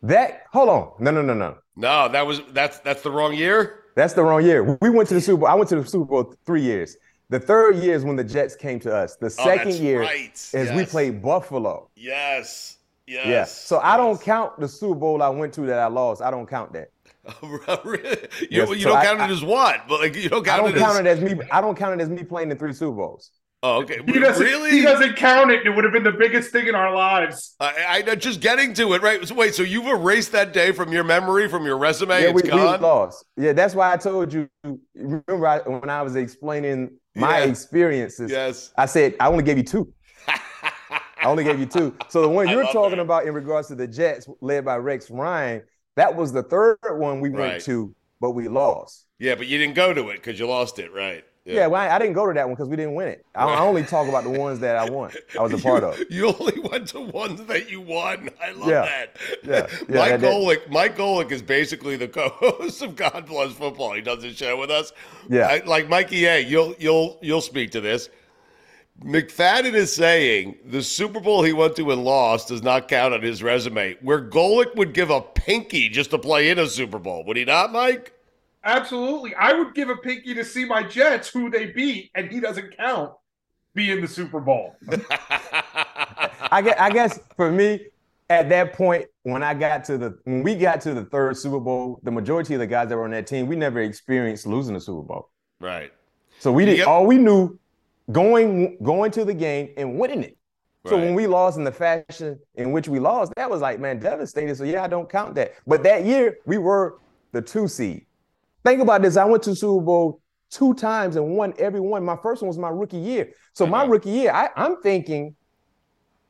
that, hold on. No, no, no, no. No, that was that's that's the wrong year. That's the wrong year. We went to the Super Bowl. I went to the Super Bowl three years. The third year is when the Jets came to us. The Oh, second that's year right. is we played Buffalo. Yes, yes. Yeah. So I don't count the Super Bowl I went to that I lost. I don't count that. Oh, really? you Yes, you so don't I- count I- it as what? But like you don't I count don't it count as. it as me. I don't count it as me playing in three Super Bowls. Oh, okay. He doesn't. really? He doesn't count it. It would have been the biggest thing in our lives. I, I just getting to it, right? So wait, so you've erased that day from your memory, from your resume? yeah, it's we, we gone. lost. Yeah, that's why I told you. Remember I, when I was explaining my Yeah. experiences? Yes. I said I only gave you two. I only gave you two. So the one you're talking that. about in regards to the Jets, led by Rex Ryan, that was the third one we Right. went to, but we lost. Yeah, but you didn't go to it because you lost it, right? Yeah, well, I, I didn't go to that one because we didn't win it. I, I only talk about the ones that I won. I was a part of. You only went to ones that you won. I love Yeah. that. Yeah. Yeah, Mike that- Golic. Mike Golic is basically the co-host of God Bless Football. He does this show with us. Yeah. I- like Mikey A. You'll you'll you'll speak to this. McFadden is saying the Super Bowl he went to and lost does not count on his resume. Where Golic would give a pinky just to play in a Super Bowl, would he not, Mike? Absolutely. I would give a pinky to see my Jets, who they beat, and he doesn't count, be in the Super Bowl. I guess, I guess for me, at that point, when I got to the when we got to the third Super Bowl, the majority of the guys that were on that team, we never experienced losing a Super Bowl. Right. So we did Yep. all we knew going going to the game and winning it. So when we lost in the fashion in which we lost, that was like, man, devastated. So yeah, I don't count that. But that year we were the two seed. Think about this. I went to Super Bowl two times and won every one. My first one was my rookie year. So my rookie year, I, I'm thinking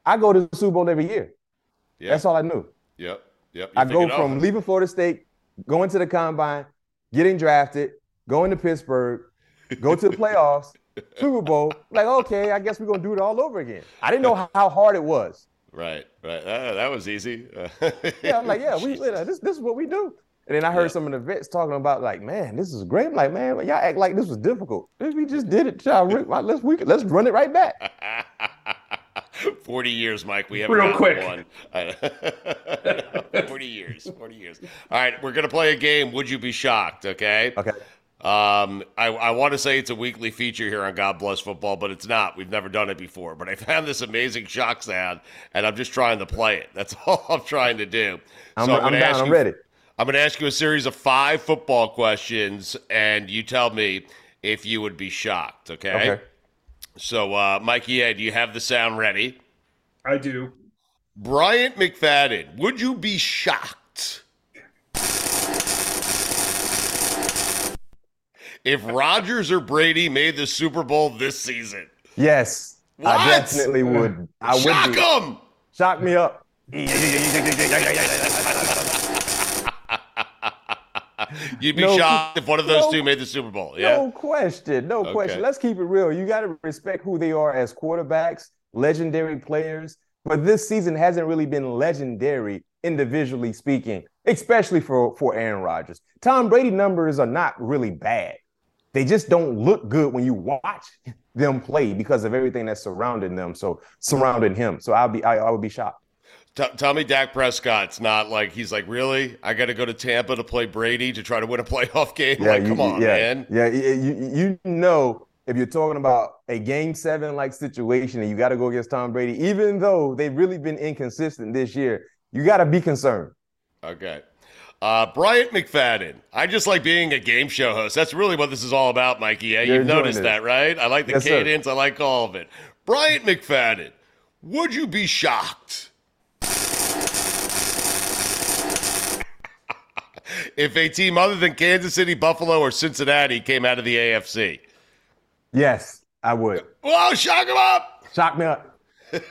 I go to the Super Bowl every year. Yeah. That's all I knew. Yep. Yep. I You're go from leaving Florida State, going to the combine, getting drafted, going to Pittsburgh, go to the playoffs, Super Bowl. Like, okay, I guess we're gonna do it all over again. I didn't know how- how hard it was. Right. Right. Uh, that was easy. Yeah, I'm like, yeah, we this this is what we do. And then I heard Yeah. some of the vets talking about like, man, this is great. I'm like, man, y'all act like this was difficult. We just did it. Y'all, Let's we let's run it right back. 40 years, Mike. We haven't Real gotten quick. one. 40 years. 40 years. All right, we're going to play a game. Would you be shocked? Okay. Okay. Um, I, I want to say it's a weekly feature here on God Bless Football, but it's not. We've never done it before. But I found this amazing shock sound, and I'm just trying to play it. That's all I'm trying to do. I'm, So I'm, gonna down. I'm you- ready. I'm going to ask you a series of five football questions, and you tell me if you would be shocked. Okay. Okay. So, uh, Mikey, A, do you have the sound ready? I do. Bryant McFadden, would you be shocked if Rodgers or Brady made the Super Bowl this season? Yes. What? I definitely would. I would Shock them! Shock me up. You'd be No, shocked if one of those no, two made the Super Bowl. Yeah. No question. No Okay. question. Let's keep it real. You got to respect who they are as quarterbacks, legendary players. But this season hasn't really been legendary individually speaking especially for for Aaron Rodgers. Tom Brady numbers are not really bad. They just don't look good when you watch them play because of everything that's surrounding them. So surrounding him. So I'll be I, I would be shocked. T- tell me Dak Prescott's not like he's like really. I got to go to Tampa to play Brady to try to win a playoff game. Yeah, like, you, come on, yeah, man. Yeah, you, you know if you're talking about a game seven like situation and you got to go against Tom Brady, even though they've really been inconsistent this year, you got to be concerned. Okay. Uh, Bryant McFadden. I just like being a game show host. That's really what this is all about, Mikey. Yeah, you've noticed it. that, right? I like the yes, cadence. Sir. I like all of it. Bryant McFadden. Would you be shocked if a team other than Kansas City, Buffalo, or Cincinnati came out of the AFC? Yes, I would. Well, shock them up. Shock me up.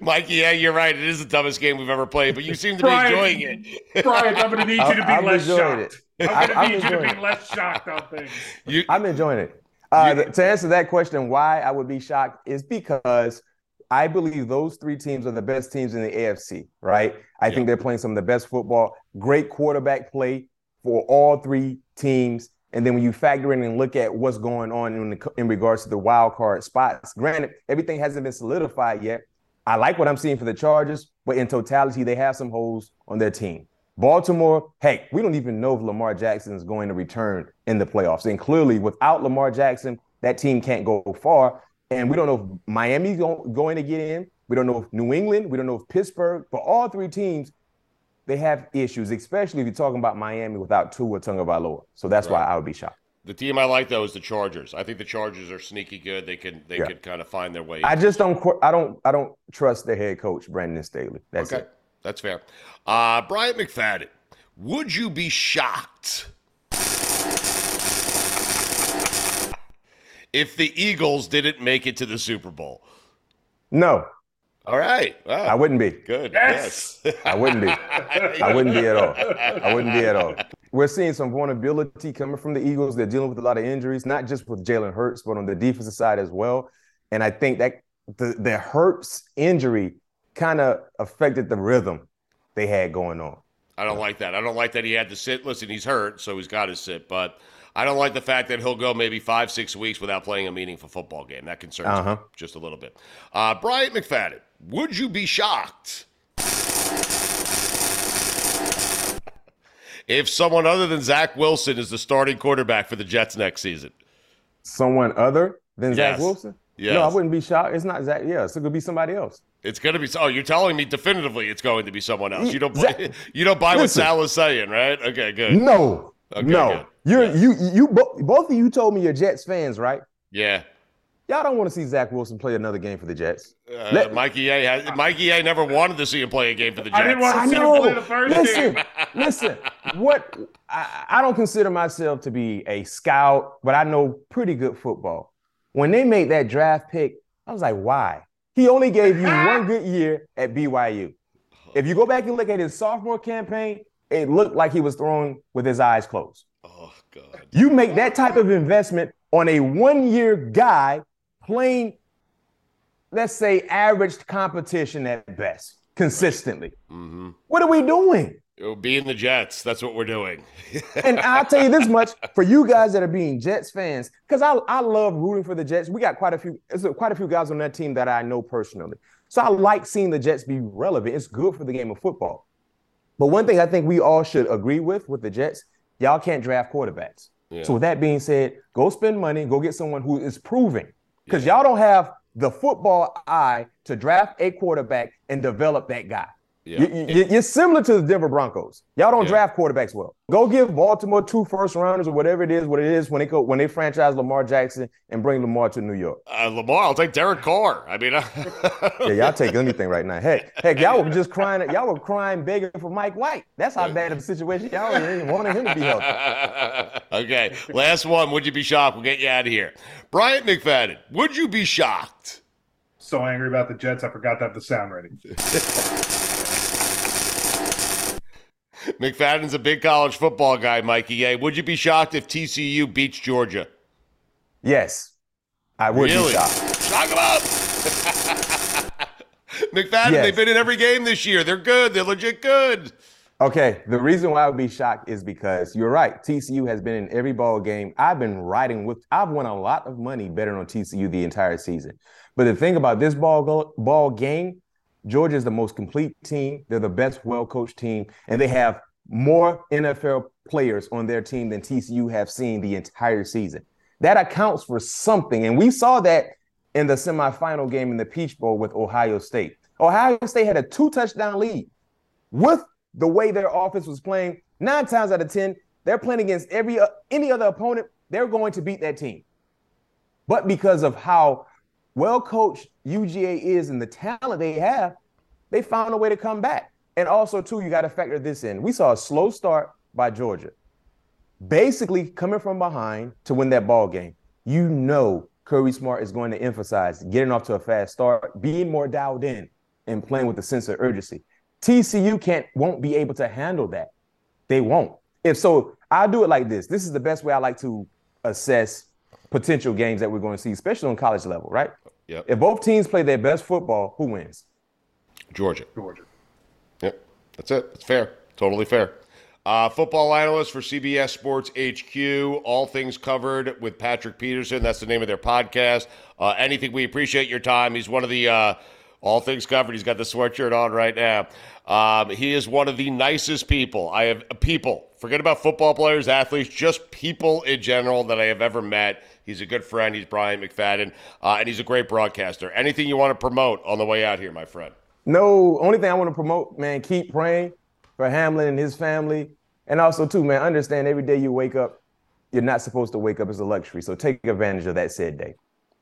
Mikey, yeah, you're right. It is the dumbest game we've ever played, but you seem to Bryant, be enjoying it. Bryant, I'm going to need you to be I'm less shocked. It. I'm going to need you to be less shocked on things. You, I'm enjoying it. Uh, you, to answer that question, why I would be shocked is because I believe those three teams are the best teams in the AFC, right? I yeah. think they're playing some of the best football, great quarterback play for all three teams. And then when you factor in and look at what's going on in, the, in regards to the wild card spots, granted, everything hasn't been solidified yet. I like what I'm seeing for the Chargers, but in totality, they have some holes on their team. Baltimore, hey, we don't even know if Lamar Jackson is going to return in the playoffs. And clearly, without Lamar Jackson, that team can't go far. And we don't know if Miami's going to get in. We don't know if New England, we don't know if Pittsburgh, but all three teams, they have issues, especially if you're talking about Miami without Tua Tagovailoa. So that's right. why I would be shocked. The team I like though is the Chargers. I think the Chargers are sneaky good. They can they yeah. could kind of find their way. I just don't I don't I don't trust the head coach Brandon Staley. That's okay. it. That's fair. Uh, Bryant McFadden, would you be shocked if the Eagles didn't make it to the Super Bowl? No. All right. Wow. I wouldn't be. Good. Yes. yes. I wouldn't be. I wouldn't be at all. I wouldn't be at all. We're seeing some vulnerability coming from the Eagles. They're dealing with a lot of injuries, not just with Jalen Hurts, but on the defensive side as well. And I think that the, the Hurts injury kind of affected the rhythm they had going on. I don't like that. I don't like that he had to sit. Listen, he's hurt, so he's got to sit. But I don't like the fact that he'll go maybe five, six weeks without playing a meaningful football game. That concerns uh-huh. me just a little bit. Uh, Bryant McFadden, would you be shocked if someone other than Zach Wilson is the starting quarterback for the Jets next season? Someone other than yes. Zach Wilson? Yes. No, I wouldn't be shocked. It's not Zach. Yeah, Yes, it could be somebody else. It's going to be. Oh, you're telling me definitively it's going to be someone else. You don't. Buy, you don't buy Listen, what Sal is saying, right? Okay, good. No, okay, no. Good. You're yeah. you you both of you told me you're Jets fans, right? Yeah. Y'all don't want to see Zach Wilson play another game for the Jets. Uh, Let, Mikey A. Has, Mikey A. never wanted to see him play a game for the Jets. I didn't want to see him play the first listen, game. listen, what I, I don't consider myself to be a scout, but I know pretty good football. When they made that draft pick, I was like, why? He only gave you one good year at BYU. If you go back and look at his sophomore campaign, it looked like he was throwing with his eyes closed. Oh, God. You make that type of investment on a one year guy playing, let's say, average competition at best, consistently. Mm-hmm. What are we doing? It'll be in the Jets. That's what we're doing. and I'll tell you this much for you guys that are being Jets fans, because I, I love rooting for the Jets. We got quite a few, quite a few guys on that team that I know personally. So I like seeing the Jets be relevant. It's good for the game of football. But one thing I think we all should agree with with the Jets, y'all can't draft quarterbacks. Yeah. So with that being said, go spend money, go get someone who is proving because yeah. y'all don't have the football eye to draft a quarterback and develop that guy. Yeah. You, are similar to the Denver Broncos. Y'all don't yeah. draft quarterbacks well. Go give Baltimore two first rounders or whatever it is, what it is when they go when they franchise Lamar Jackson and bring Lamar to New York. Uh, Lamar, I'll take Derek Carr. I mean, yeah, y'all take anything right now. Heck, heck, y'all were just crying. Y'all were crying, begging for Mike White. That's how bad of a situation y'all were wanting him to be healthy. okay, last one. Would you be shocked? We'll get you out of here. Bryant McFadden, would you be shocked? So angry about the Jets, I forgot to have the sound ready. McFadden's a big college football guy, Mikey. A. Would you be shocked if TCU beats Georgia? Yes, I would really? be shocked. Shock him up. McFadden, Yes. they've been in every game this year. They're good. They're legit good. Okay, the reason why I would be shocked is because you're right. TCU has been in every ball game. I've been riding with. I've won a lot of money betting on TCU the entire season. But the thing about this ball go, ball game, Georgia is the most complete team. They're the best, well-coached team, and they have more NFL players on their team than TCU have seen the entire season. That accounts for something, and we saw that in the semifinal game in the Peach Bowl with Ohio State. Ohio State had a two-touchdown lead with the way their offense was playing, nine times out of ten, they're playing against every uh, any other opponent. They're going to beat that team. But because of how well coached UGA is and the talent they have, they found a way to come back. And also, too, you got to factor this in. We saw a slow start by Georgia, basically coming from behind to win that ball game. You know, Kirby Smart is going to emphasize getting off to a fast start, being more dialed in, and playing with a sense of urgency. TCU can't won't be able to handle that. They won't. If so, I'll do it like this. This is the best way I like to assess potential games that we're going to see, especially on college level, right? Yep. If both teams play their best football, who wins? Georgia. Georgia. Yep. That's it. It's fair. Totally fair. Uh, football analyst for CBS Sports HQ. All things covered with Patrick Peterson. That's the name of their podcast. Uh, anything we appreciate your time. He's one of the uh, all things covered. He's got the sweatshirt on right now. Um, he is one of the nicest people I have. People. Forget about football players, athletes, just people in general that I have ever met. He's a good friend. He's Bryant McFadden, uh, and he's a great broadcaster. Anything you want to promote on the way out here, my friend? No, only thing I want to promote, man, keep praying for Hamlin and his family. And also, too, man, understand every day you wake up, you're not supposed to wake up as a luxury. So take advantage of that said day.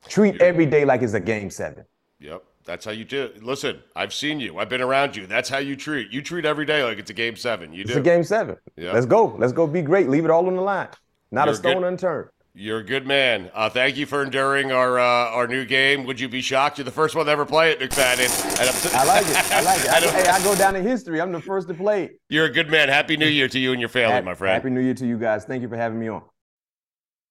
Treat every day like it's a game seven. Yep. That's how you do it. Listen, I've seen you. I've been around you. That's how you treat. You treat every day like it's a game seven. You do. It's a game seven. Yeah. Let's go. Let's go be great. Leave it all on the line. Not You're a stone good. unturned. You're a good man. Uh, thank you for enduring our uh, our new game. Would you be shocked? You're the first one to ever play it, McFadden. I'm- I like it. I like it. I, I'm- hey, I go down in history. I'm the first to play it. You're a good man. Happy New Year to you and your family, Happy- my friend. Happy New Year to you guys. Thank you for having me on.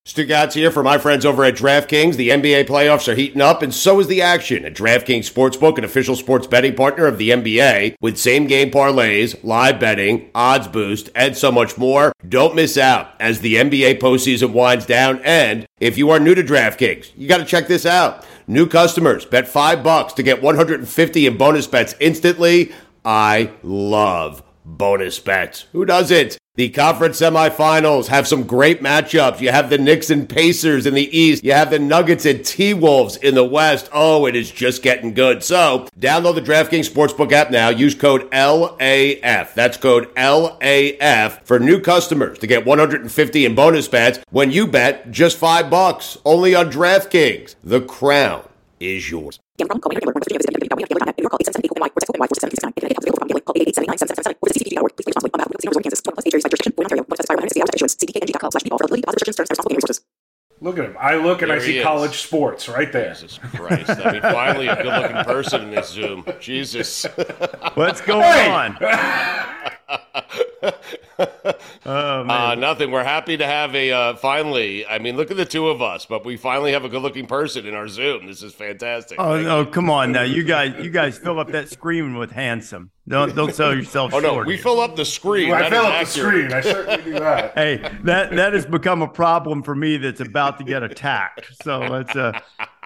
Stugotz here for my friends over at DraftKings. The NBA playoffs are heating up, and so is the action at DraftKings Sportsbook, an official sports betting partner of the NBA, with same game parlays, live betting, odds boost, and so much more. Don't miss out as the NBA postseason winds down. And if you are new to DraftKings, you got to check this out. New customers bet five bucks to get 150 in bonus bets instantly. I love bonus bets. Who doesn't? The conference semifinals have some great matchups. You have the Knicks and Pacers in the East. You have the Nuggets and T Wolves in the West. Oh, it is just getting good. So, download the DraftKings Sportsbook app now. Use code LAF. That's code LAF for new customers to get 150 in bonus bets when you bet just 5 bucks. Only on DraftKings. The crown is yours. Please be responsibly. Ontario. One satisfied with CDKNG.com slash default for liquidity deposit restrictions. Terms, responsibility, and resources. Look at him. I look and I There he see is. college sports right there. Jesus Christ. I mean, finally, a good looking person in this Zoom. Jesus. What's going on? oh man. Uh, nothing. We're happy to have a uh, finally. I mean, look at the two of us, but we finally have a good-looking person in our Zoom. This is fantastic. oh Thank no, you. come on now. You guys you guys fill up that screen with handsome. Don't don't sell yourself Oh no, we here. fill up the screen. I fill is up the screen. I certainly do that. Hey, that that has become a problem for me that's about to get attacked. So it's uh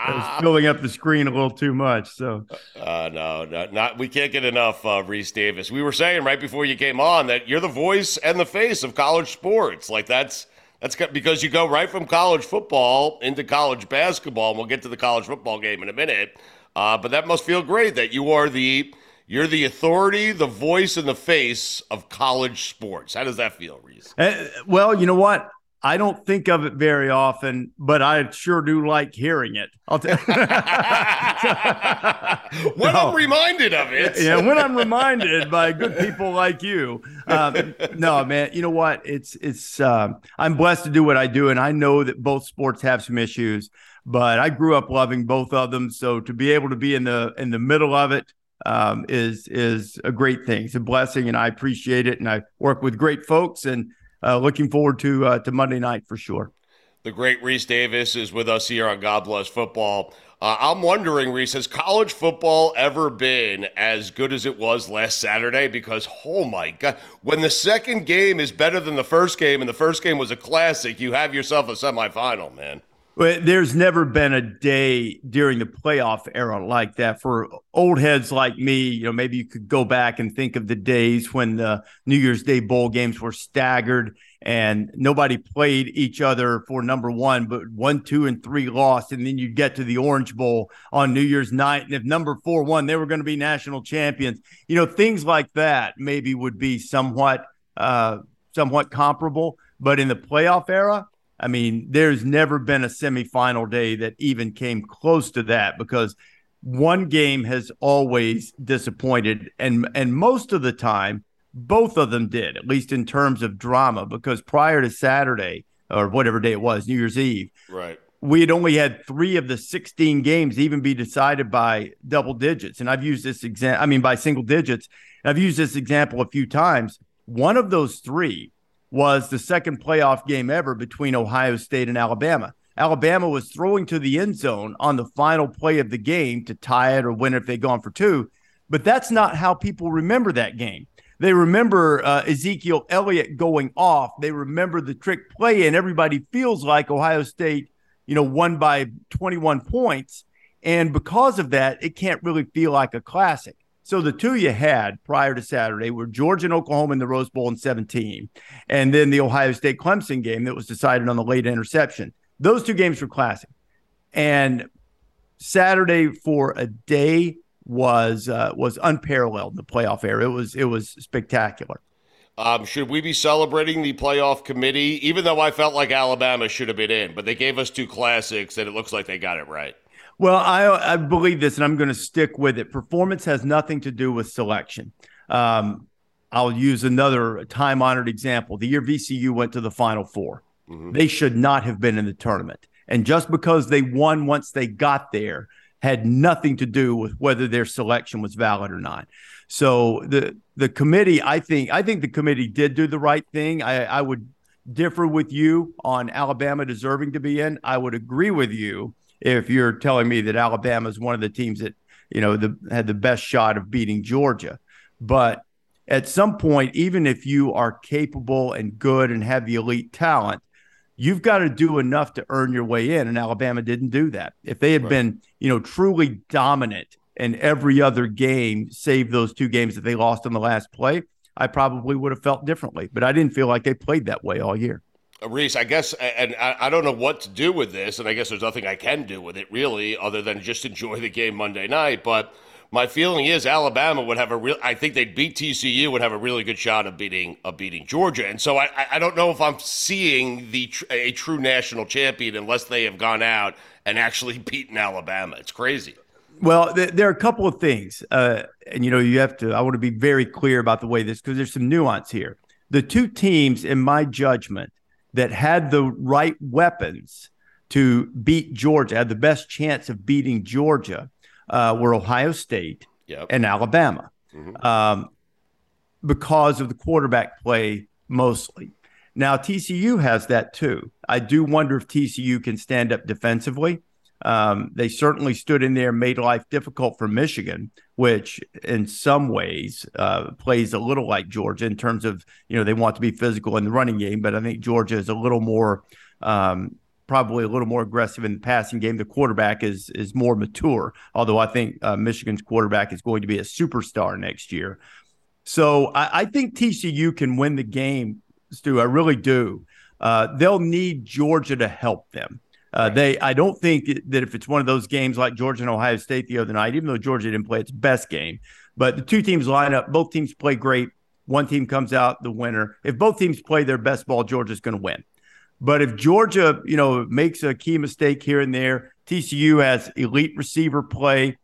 it's filling up the screen a little too much. So Uh, no, no, not. We can't get enough uh, Rece Davis. We were saying right before you came on that you're the voice and the face of college sports. Like that's that's because you go right from college football into college basketball. And we'll get to the college football game in a minute. Uh, but that must feel great that you are the you're the authority, the voice, and the face of college sports. How does that feel, Rece? Uh, well, you know what? I don't think of it very often, but I sure do like hearing it. I'll tell When No. I'm reminded of it. yeah, when I'm reminded by good people like you. Um, no, man, you know what? It's it's. Um, I'm blessed to do what I do, and I know that both sports have some issues, but I grew up loving both of them. So to be able to be in the in the middle of it um, is is a great thing. It's a blessing, and I appreciate it. And I work with great folks, and uh, looking forward to uh, to Monday night for sure. The great Rece Davis is with us here on God Bless Football. Uh, I'm wondering, Rece, has college football ever been as good as it was last Saturday? Because, oh my God, when the second game is better than the first game and the first game was a classic, you have yourself a semifinal, man. Well, there's never been a day during the playoff era like that for old heads like me. You know, maybe you could go back and think of the days when the New Year's Day bowl games were staggered and nobody played each other for number one, but one, two, and three lost. And then you get to the Orange Bowl on New Year's night. And if number four won, they were going to be national champions. You know, things like that maybe would be somewhat, uh, somewhat comparable. But in the playoff era, I mean, there's never been a semifinal day that even came close to that because one game has always disappointed. And, and most of the time, both of them did, at least in terms of drama, because prior to Saturday or whatever day it was, New Year's Eve, right, we had only had three of the 16 games even be decided by double digits. And I've used this example, I mean, by single digits. I've used this example a few times. One of those three was the second playoff game ever between Ohio State and Alabama. Alabama was throwing to the end zone on the final play of the game to tie it or win it if they'd gone for two. But that's not how people remember that game. They remember uh, Ezekiel Elliott going off. They remember the trick play, and everybody feels like Ohio State, you know, won by 21 points. And because of that, it can't really feel like a classic. So the two you had prior to Saturday were Georgia and Oklahoma in the Rose Bowl in 17, and then the Ohio State Clemson game that was decided on the late interception. Those two games were classic. And Saturday for a day was uh, was unparalleled in the playoff era. It was it was spectacular. Um, should we be celebrating the playoff committee? Even though I felt like Alabama should have been in, but they gave us two classics, and it looks like they got it right. Well, I, I believe this, and I'm going to stick with it. Performance has nothing to do with selection. Um, I'll use another time honored example. The year VCU went to the Final 4 mm-hmm. they should not have been in the tournament. And just because they won once they got there had nothing to do with whether their selection was valid or not. So the the committee, I think, I think the committee did do the right thing. I, I would differ with you on Alabama deserving to be in. I would agree with you if you're telling me that Alabama is one of the teams that you know the, had the best shot of beating Georgia. But at some point, even if you are capable and good and have the elite talent, you've got to do enough to earn your way in. And Alabama didn't do that. If they had right. been, you know, truly dominant in every other game, save those two games that they lost on the last play, I probably would have felt differently. But I didn't feel like they played that way all year. Rece, I guess, and I, don't know what to do with this, and I guess there's nothing I can do with it really, other than just enjoy the game Monday night. But my feeling is Alabama would have a real. I think they'd beat TCU, would have a really good shot of beating of beating Georgia, and so I, I don't know if I'm seeing the a true national champion unless they have gone out and actually beaten Alabama. It's crazy. Well, th- there are a couple of things, uh, and you know, you have to. I want to be very clear about the way this because there's some nuance here. The two teams, in my judgment, that had the right weapons to beat Georgia, had the best chance of beating Georgia, uh, were Ohio State yep. and Alabama mm-hmm. um, because of the quarterback play mostly. Now, TCU has that too. I do wonder if TCU can stand up defensively. Um, they certainly stood in there, and made life difficult for Michigan, which in some ways uh, plays a little like Georgia in terms of you know they want to be physical in the running game, but I think Georgia is a little more um, probably a little more aggressive in the passing game. The quarterback is is more mature, although I think uh, Michigan's quarterback is going to be a superstar next year. So I, I think TCU can win the game, Stu. I really do. Uh, they'll need Georgia to help them. Uh, they, I don't think that if it's one of those games like Georgia and Ohio State the other night, even though Georgia didn't play its best game, but the two teams line up, both teams play great. One team comes out the winner. If both teams play their best ball, Georgia's going to win. But if Georgia, you know, makes a key mistake here and there, TCU has elite receiver play,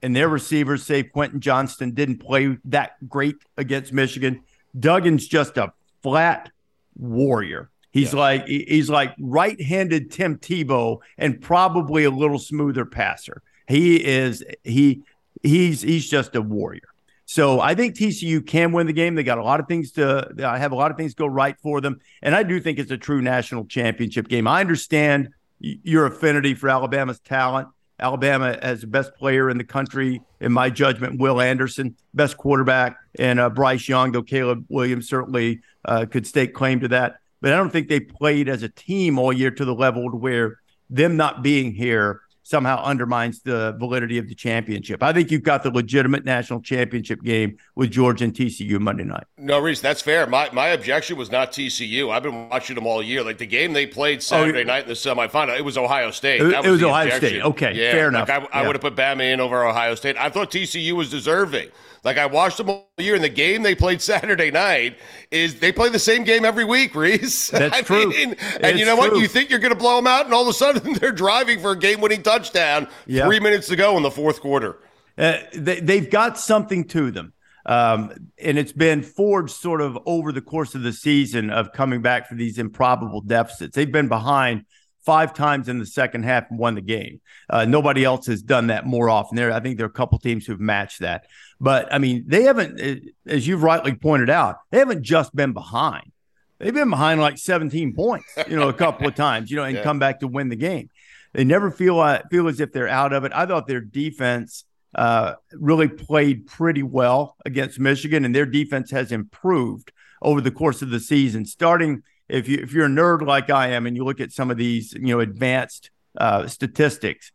and their receivers, say Quentin Johnston, didn't play that great against Michigan. Duggan's just a flat warrior. He's yeah. like he's like right-handed Tim Tebow and probably a little smoother passer. He is he he's he's just a warrior. So I think TCU can win the game. They got a lot of things to I have a lot of things go right for them, and I do think it's a true national championship game. I understand your affinity for Alabama's talent. Alabama has the best player in the country, in my judgment, Will Anderson, best quarterback, and uh, Bryce Young, though Caleb Williams certainly uh, could stake claim to that. But I don't think they played as a team all year to the level where them not being here somehow undermines the validity of the championship. I think you've got the legitimate national championship game with Georgia and TCU Monday night. No, Rece, that's fair. My my objection was not TCU. I've been watching them all year. Like the game they played oh, Saturday oh, night in the semifinal, it was Ohio State. It, was, it was Ohio objection. State. Okay, yeah, fair enough. Like I, I would have put Bama in over Ohio State. I thought TCU was deserving. Like I watched them all year, and the game they played Saturday night is they play the same game every week, Rece. That's I true. Mean, and you know true. what? You think you're going to blow them out, and all of a sudden they're driving for a game-winning touchdown. Yep. Three minutes to go in the fourth quarter. Uh, they, they've got something to them. Um, and it's been forged sort of over the course of the season of coming back for these improbable deficits. They've been behind five times in the second half and won the game. Uh, nobody else has done that more often. There, I think there are a couple teams who've matched that. But I mean, they haven't, uh, as you've rightly pointed out, they haven't just been behind. They've been behind like 17 points, you know, a couple of times, you know, and yeah. come back to win the game. They never feel uh, feel as if they're out of it. I thought their defense uh, really played pretty well against Michigan, and their defense has improved over the course of the season, starting if you if you're a nerd like I am and you look at some of these you know advanced uh, statistics,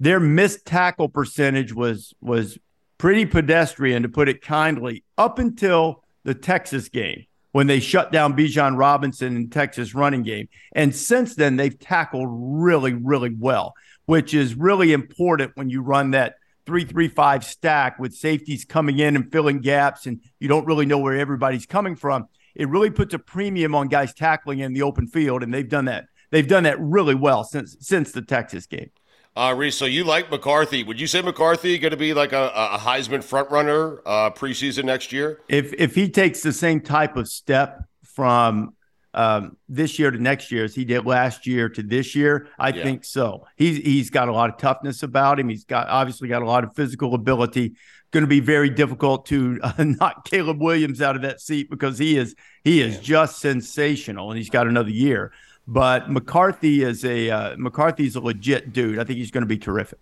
their missed tackle percentage was was pretty pedestrian to put it kindly up until the Texas game when they shut down Bijan Robinson in Texas running game, and since then they've tackled really really well, which is really important when you run that three three five stack with safeties coming in and filling gaps, and you don't really know where everybody's coming from it really puts a premium on guys tackling in the open field, and they've done that. They've done that really well since since the Texas game. Uh, Rece, so you like McCarthy? Would you say McCarthy going to be like a, a Heisman frontrunner uh, preseason next year? If if he takes the same type of step from um, this year to next year as he did last year to this year, I yeah. think so. He's he's got a lot of toughness about him. He's got obviously got a lot of physical ability going to be very difficult to uh, knock Caleb Williams out of that seat because he is he is just sensational and he's got another year. But McCarthy is a uh, McCarthy's a legit dude. I think he's going to be terrific.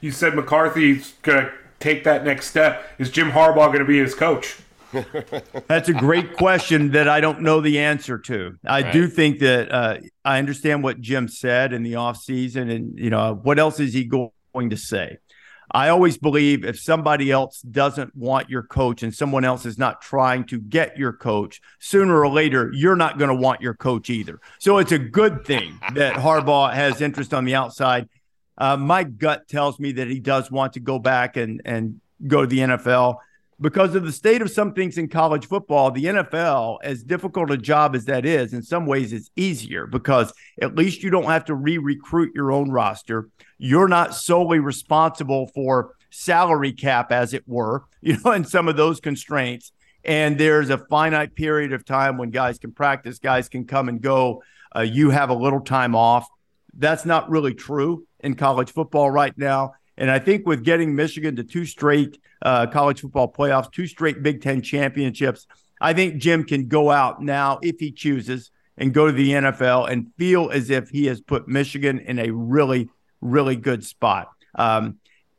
You said McCarthy's going to take that next step. Is Jim Harbaugh going to be his coach? That's a great question that I don't know the answer to. I right. do think that uh, I understand what Jim said in the offseason and you know what else is he going to say? I always believe if somebody else doesn't want your coach and someone else is not trying to get your coach, sooner or later, you're not going to want your coach either. So it's a good thing that Harbaugh has interest on the outside. Uh, my gut tells me that he does want to go back and, and go to the NFL because of the state of some things in college football, the NFL, as difficult a job as that is, in some ways it's easier because at least you don't have to re recruit your own roster. You're not solely responsible for salary cap, as it were, you know, and some of those constraints. And there's a finite period of time when guys can practice, guys can come and go. Uh, you have a little time off. That's not really true in college football right now. And I think with getting Michigan to two straight uh, college football playoffs, two straight Big Ten championships, I think Jim can go out now if he chooses and go to the NFL and feel as if he has put Michigan in a really, really good spot. Um,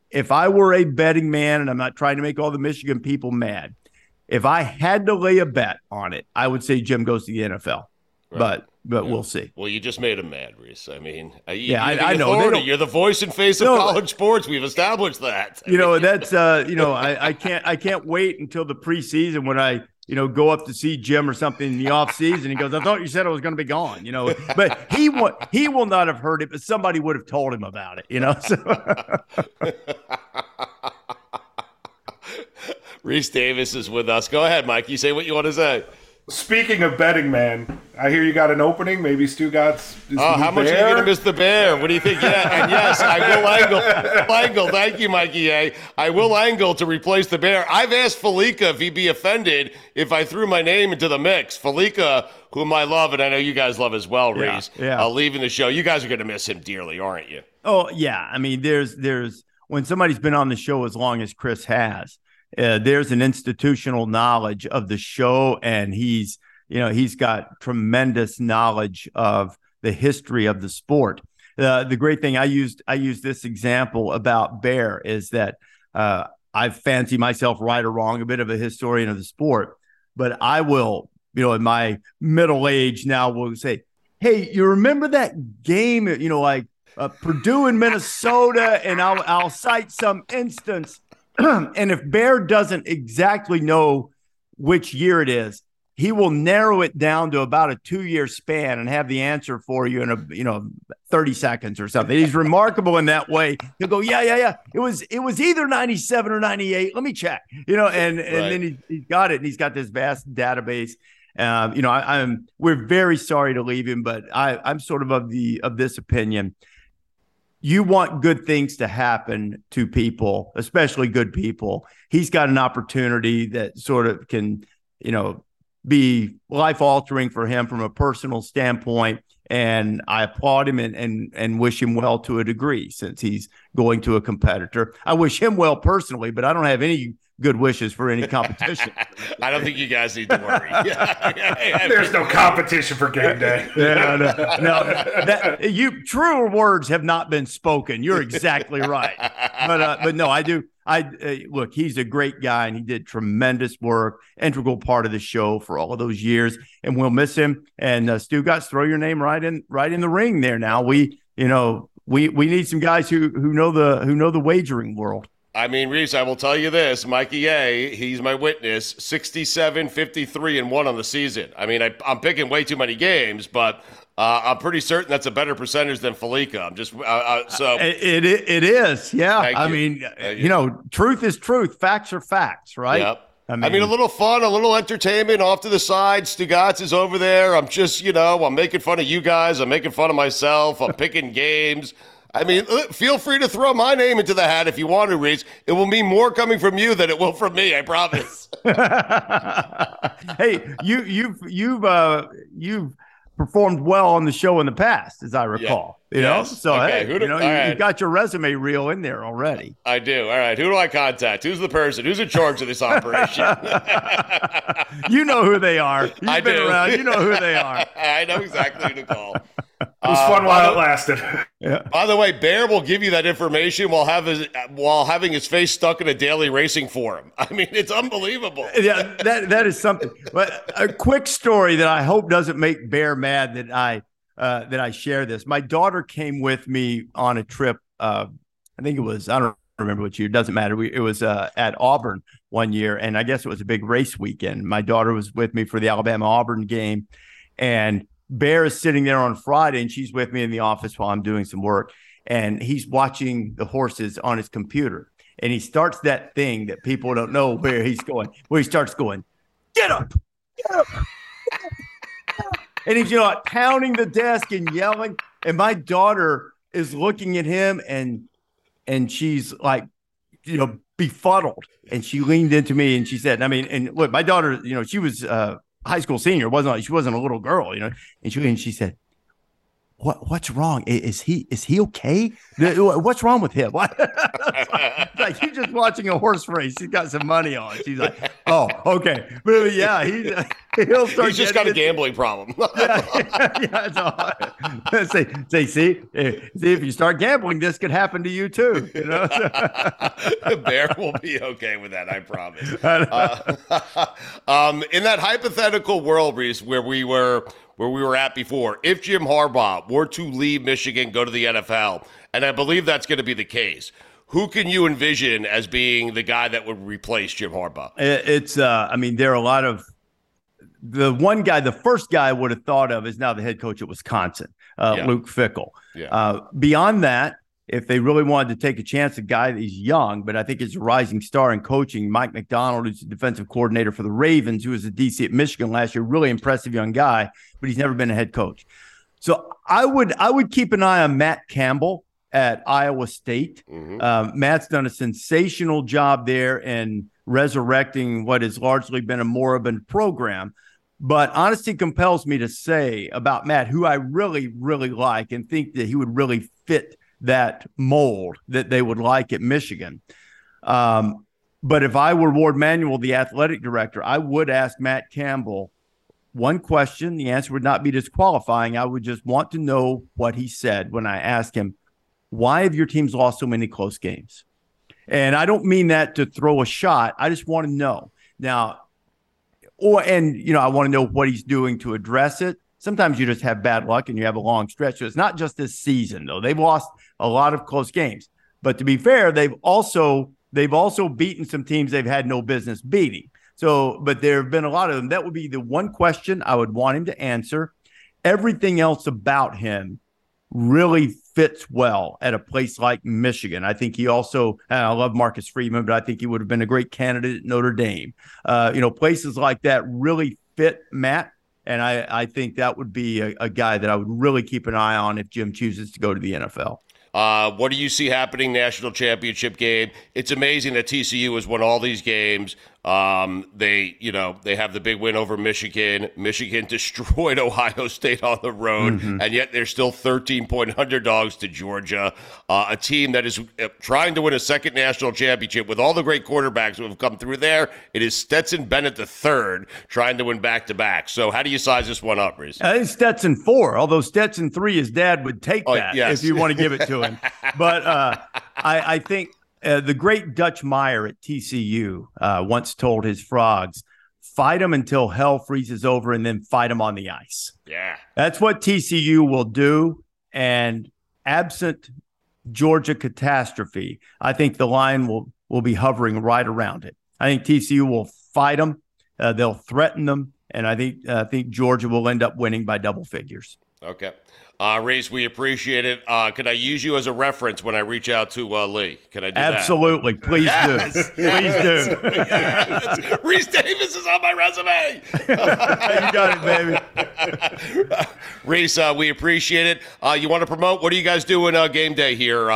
if I were a betting man, and I'm not trying to make all the Michigan people mad, if I had to lay a bet on it, I would say Jim goes to the NFL. Right. But but yeah. we'll see. Well, you just made him mad, Rece. I mean, you, yeah, I, I know. You're the voice and face of no, college sports. We've established that. You know, that's uh, you know, I, I can't I can't wait until the preseason when I you know go up to see Jim or something in the off season. He goes, I thought you said I was going to be gone. You know, but he will he will not have heard it, but somebody would have told him about it. You know. So. Rece Davis is with us. Go ahead, Mike. You say what you want to say. Speaking of betting, man, I hear you got an opening. Maybe Stugotz. Oh, how much bear? are you going to miss the bear? What do you think? Yeah, and yes, I will angle. angle. Thank you, Mikey A. I will angle to replace the bear. I've asked Fallica if he'd be offended if I threw my name into the mix. Fallica, whom I love, and I know you guys love as well, Rece. Yeah, yeah. Uh, leaving the show, you guys are going to miss him dearly, aren't you? Oh yeah. I mean, there's there's when somebody's been on the show as long as Chris has uh, there's an institutional knowledge of the show, and he's you know he's got tremendous knowledge of the history of the sport. Uh, the great thing I used I used this example about Bear is that uh, I fancy myself right or wrong, a bit of a historian of the sport, but I will, you know, in my middle age now, will say, "Hey, you remember that game? You know, like uh, Purdue and Minnesota," and I'll I'll cite some instance, and if Bear doesn't exactly know which year it is, he will narrow it down to about a two year span and have the answer for you in a you know 30 seconds or something. He's remarkable in that way. He'll go yeah yeah yeah. It was it was either 97 or 98 let me check you know and and right. then he, he's got it and he's got this vast database. Um, you know I, am we're very sorry to leave him but i i'm sort of of the of this opinion you want good things to happen to people especially good people he's got an opportunity that sort of can you know be life altering for him from a personal standpoint. And I applaud him and, and and wish him well to a degree since he's going to a competitor. I wish him well personally, but I don't have any good wishes for any competition. I don't think you guys need to worry. There's no competition for game day. yeah, no, no that, you truer words have not been spoken. You're exactly right. But uh, but no, I do. I uh, look, he's a great guy and he did tremendous work, integral part of the show for all of those years, and we'll miss him. And uh, Stugotz, throw your name right in right in the ring there. Now we, you know, we we need some guys who who know the who know the wagering world. I mean, Rece, I will tell you this Mikey A, he's my witness 67, 53, and 1 on the season. I mean, I, am picking way too many games, but uh, I'm pretty certain that's a better percentage than Fallica. I'm just uh, uh, so it, it it is, yeah. I you. mean, you. you. know, truth is truth, facts are facts, right? Yep. I mean, I mean, a little fun, a little entertainment off to the side. Stugotz is over there. I'm just, you know, I'm making fun of you guys. I'm making fun of myself. I'm picking games. I mean, feel free to throw my name into the hat if you want to, Rece. It will mean more coming from you than it will from me. I promise. hey, you, you've, you've, uh, you've performed well on the show in the past, as I recall. Yeah. You yes. know, so okay. hey, do, you know, you, right. you, got your resume reel in there already. I do. All right, who do I contact? Who's the person? Who's in charge of this operation? you know who they are. You've I been do. around. You know who they are. I know exactly who to call. It was fun uh, while it lasted. Yeah. By the way, Bear will give you that information while have his, while having his face stuck in a daily racing forum. I mean, it's unbelievable. Yeah, that that is something. But a quick story that I hope doesn't make Bear mad that I uh, that I share this. My daughter came with me on a trip. Uh, I think it was I don't remember what year. It doesn't matter. We, it was uh, at Auburn one year, and I guess it was a big race weekend. My daughter was with me for the Alabama Auburn game, and Bear is sitting there on Friday and she's with me in the office while I'm doing some work. And he's watching the horses on his computer. And he starts that thing that people don't know where he's going, where he starts going, get up, get up. and he's, you know, pounding the desk and yelling. And my daughter is looking at him and and she's like, you know, befuddled. And she leaned into me and she said, I mean, and look, my daughter, you know, she was uh high school senior. wasn't She wasn't a little girl, you know. And she and she said, "What what's wrong? Is he is he okay? What's wrong with him? Like you're just watching a horse race. He's got some money on. She's like, oh, okay, but yeah, he he'll start. He's just got a gambling problem. yeah, yeah, yeah say say see eh, see if you start gambling, this could happen to you too. You know, The Bear will be okay with that. I promise. Uh, um, in that hypothetical world, Rece, where we were where we were at before, if Jim Harbaugh were to leave Michigan, go to the NFL, and I believe that's going to be the case who can you envision as being the guy that would replace Jim Harbaugh? It's, uh, I mean, there are a lot of the one guy, the first guy I would have thought of is now the head coach at Wisconsin, uh, yeah. Luke Fickell. Yeah. Uh, beyond that, if they really wanted to take a chance, a guy that he's young, but I think is a rising star in coaching, Mike Macdonald, who's the defensive coordinator for the Ravens, who was a DC at Michigan last year, really impressive young guy, but he's never been a head coach. So I would I would keep an eye on Matt Campbell at Iowa State. Mm-hmm. Um, Matt's done a sensational job there in resurrecting what has largely been a moribund program. But honesty compels me to say about Matt, who I really, really like and think that he would really fit that mold that they would like at Michigan. Um, But if I were Warde Manuel, the athletic director, I would ask Matt Campbell one question. The answer would not be disqualifying. I would just want to know what he said when I asked him, why have your teams lost so many close games? And I don't mean that to throw a shot. I just want to know. Now, or and you know, I want to know what he's doing to address it. Sometimes you just have bad luck and you have a long stretch. So it's not just this season though. They've lost a lot of close games. But to be fair, they've also they've also beaten some teams they've had no business beating. So, but there have been a lot of them. That would be the one question I would want him to answer. Everything else about him really fits well at a place like Michigan. I think he also, I love Marcus Freeman, but I think he would have been a great candidate at Notre Dame. Uh, you know, places like that really fit Matt. And I, I think that would be a, a guy that I would really keep an eye on if Jim chooses to go to the NFL. Uh, what do you see happening national championship game? It's amazing that TCU has won all these games. Um, they, you know, they have the big win over Michigan. Michigan destroyed Ohio State on the road, mm-hmm. and yet they're still 13 point underdogs to Georgia, uh, a team that is uh, trying to win a second national championship with all the great quarterbacks who have come through there. It is Stetson Bennett the third trying to win back to back. So, how do you size this one up, Rece? Uh, it's Stetson four, although Stetson three, his dad would take oh, that yes. if you want to give it to him. but uh, I, I think uh, the great Dutch Meyer at TCU uh, once told his frogs, fight them until hell freezes over and then fight them on the ice. Yeah. That's what TCU will do. And absent Georgia catastrophe, I think the line will, will be hovering right around it. I think TCU will fight them, uh, they'll threaten them. And I think uh, I think Georgia will end up winning by double figures. Okay. Uh, Rece, we appreciate it. Uh, can I use you as a reference when I reach out to uh, Lee? Can I do Absolutely. that? Please yes. do. Please do. yes. Rece Davis is on my resume. you got it, baby. Rece, uh, we appreciate it. Uh, you want to promote? What are you guys doing uh, game day here?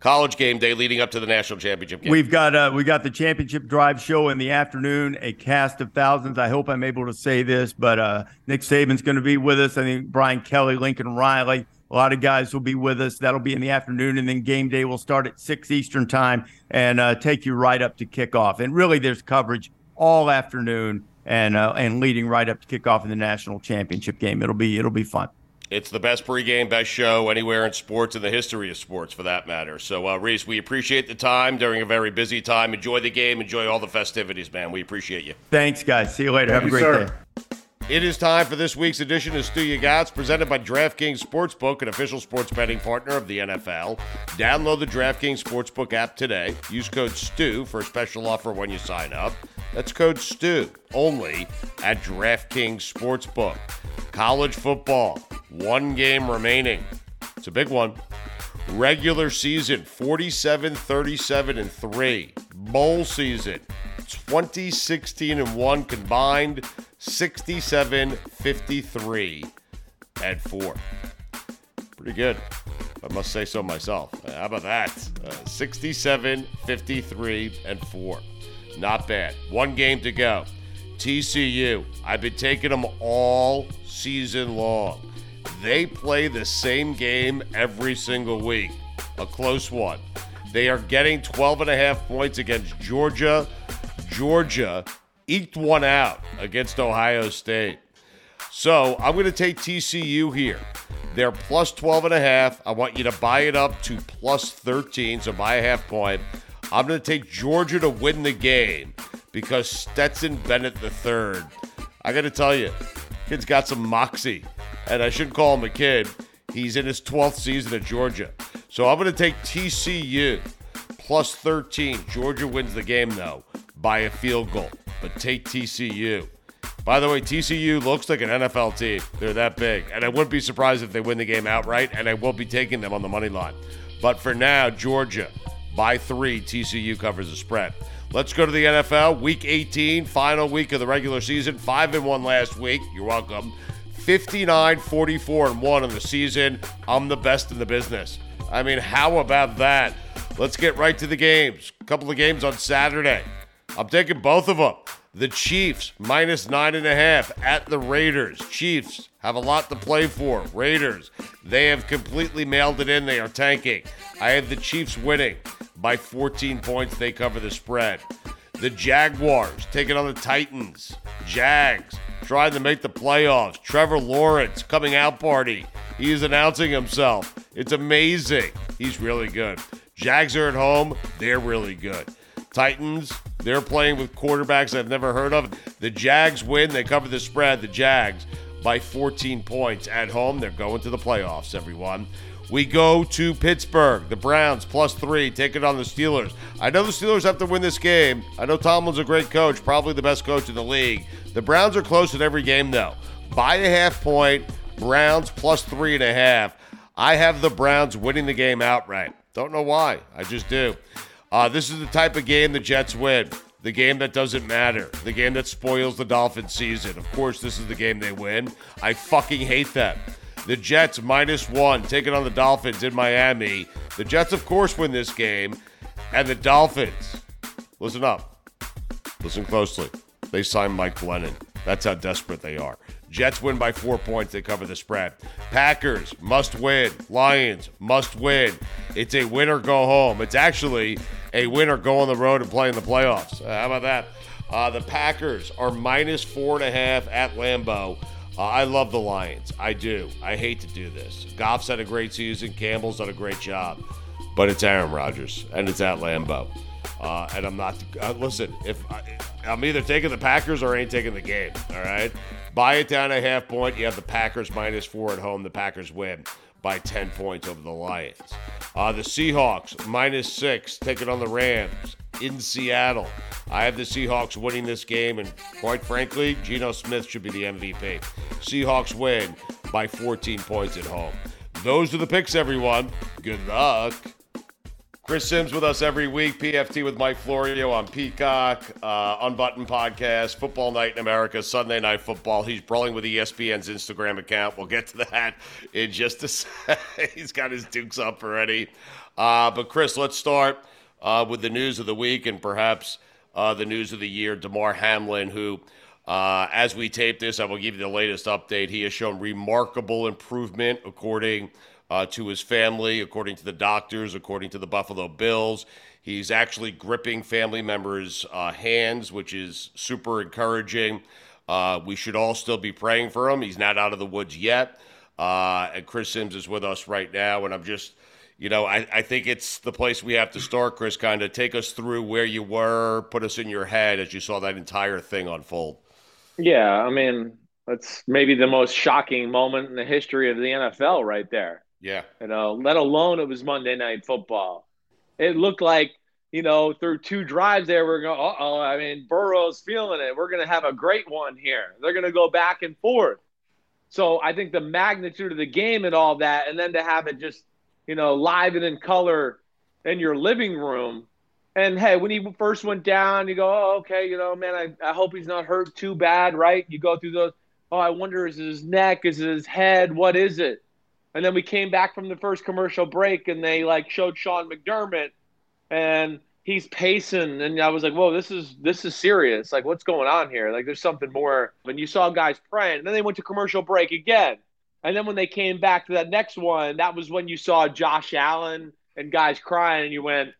College game day leading up to the national championship game. We've got uh, we got the championship drive show in the afternoon. A cast of thousands. I hope I'm able to say this, but uh, Nick Saban's going to be with us. I think Brian Kelly, Lincoln Riley, a lot of guys will be with us. That'll be in the afternoon, and then game day will start at six Eastern time and uh, take you right up to kickoff. And really, there's coverage all afternoon and uh, and leading right up to kickoff in the national championship game. It'll be it'll be fun. It's the best pregame, best show anywhere in sports, in the history of sports, for that matter. So, uh, Rece, we appreciate the time during a very busy time. Enjoy the game. Enjoy all the festivities, man. We appreciate you. Thanks, guys. See you later. Thank Have a great sir. day. It is time for this week's edition of Stu Ya Gots, presented by DraftKings Sportsbook, an official sports betting partner of the NFL. Download the DraftKings Sportsbook app today. Use code STU for a special offer when you sign up. That's code STU only at DraftKings Sportsbook. College football, one game remaining. It's a big one. Regular season 47 37 and 3. Bowl season 2016 and 1 combined 67 53 and 4. Pretty good. I must say so myself. How about that? Uh, 67 53 and 4. Not bad. One game to go. TCU. I've been taking them all season long. They play the same game every single week, a close one. They are getting 12 and a half points against Georgia. Georgia eked one out against Ohio State. So I'm going to take TCU here. They're plus 12 and a half. I want you to buy it up to plus 13, so buy a half point. I'm going to take Georgia to win the game because Stetson Bennett III. I got to tell you, kid's got some moxie, and I shouldn't call him a kid. He's in his 12th season at Georgia. So I'm going to take TCU plus 13. Georgia wins the game, though, by a field goal, but take TCU. By the way, TCU looks like an NFL team. They're that big. And I wouldn't be surprised if they win the game outright, and I will be taking them on the money line. But for now, Georgia by three. TCU covers the spread. Let's go to the NFL. Week 18, final week of the regular season. Five and one last week. You're welcome. 59, 44, and one in the season. I'm the best in the business. I mean, how about that? Let's get right to the games. A couple of games on Saturday. I'm taking both of them. The Chiefs minus nine and a half at the Raiders. Chiefs have a lot to play for. Raiders, they have completely mailed it in. They are tanking. I have the Chiefs winning by 14 points. They cover the spread. The Jaguars taking on the Titans. Jags trying to make the playoffs. Trevor Lawrence coming out party. He is announcing himself. It's amazing. He's really good. Jags are at home. They're really good. Titans, they're playing with quarterbacks I've never heard of. The Jags win. They cover the spread. The Jags by 14 points at home. They're going to the playoffs, everyone. We go to Pittsburgh. The Browns plus three, take it on the Steelers. I know the Steelers have to win this game. I know Tomlin's a great coach, probably the best coach in the league. The Browns are close in every game, though. By a half point, Browns plus three and a half. I have the Browns winning the game outright. Don't know why. I just do. Uh, this is the type of game the Jets win. The game that doesn't matter. The game that spoils the Dolphins season. Of course, this is the game they win. I fucking hate that. The Jets minus one, taking on the Dolphins in Miami. The Jets, of course, win this game. And the Dolphins, listen up. Listen closely. They signed Mike Glennon. That's how desperate they are. Jets win by four points. They cover the spread. Packers must win. Lions must win. It's a win or go home. It's actually a win or go on the road and play in the playoffs. Uh, how about that? Uh, the Packers are minus four and a half at Lambeau. Uh, I love the Lions. I do. I hate to do this. Goff's had a great season. Campbell's done a great job. But it's Aaron Rodgers, and it's at Lambeau. Uh, and I'm not. Uh, listen, if I, I'm either taking the Packers or I ain't taking the game. All right, buy it down a half point. You have the Packers minus four at home. The Packers win by 10 points over the Lions. Uh, the Seahawks minus six, taking on the Rams in Seattle. I have the Seahawks winning this game, and quite frankly, Geno Smith should be the MVP. Seahawks win by 14 points at home. Those are the picks, everyone. Good luck. Chris Sims with us every week. PFT with Mike Florio on Peacock, uh, Podcast, Football Night in America, Sunday Night Football. He's brawling with ESPN's Instagram account. We'll get to that in just a sec. He's got his dukes up already. Uh, but, Chris, let's start uh, with the news of the week and perhaps uh, the news of the year. Damar Hamlin, who, uh, as we tape this, I will give you the latest update. He has shown remarkable improvement according – uh, to his family, according to the doctors, according to the Buffalo Bills. He's actually gripping family members' uh, hands, which is super encouraging. Uh, we should all still be praying for him. He's not out of the woods yet. Uh, and Chris Sims is with us right now. And I'm just, you know, I, I think it's the place we have to start, Chris. Kind of take us through where you were, put us in your head as you saw that entire thing unfold. Yeah, I mean, that's maybe the most shocking moment in the history of the NFL right there. Yeah. You know, let alone it was Monday night football. It looked like, you know, through two drives there, we're going, uh oh, I mean, Burrow's feeling it. We're going to have a great one here. They're going to go back and forth. So I think the magnitude of the game and all that, and then to have it just, you know, live and in color in your living room. And hey, when he first went down, you go, oh, okay, you know, man, I, I hope he's not hurt too bad, right? You go through those, oh, I wonder, is his neck? Is his head? What is it? And then we came back from the first commercial break and they like showed Sean McDermott and he's pacing and I was like, whoa, this is this is serious. Like what's going on here? Like there's something more. And you saw guys praying. And then they went to commercial break again. And then when they came back to that next one, that was when you saw Josh Allen and guys crying and you went,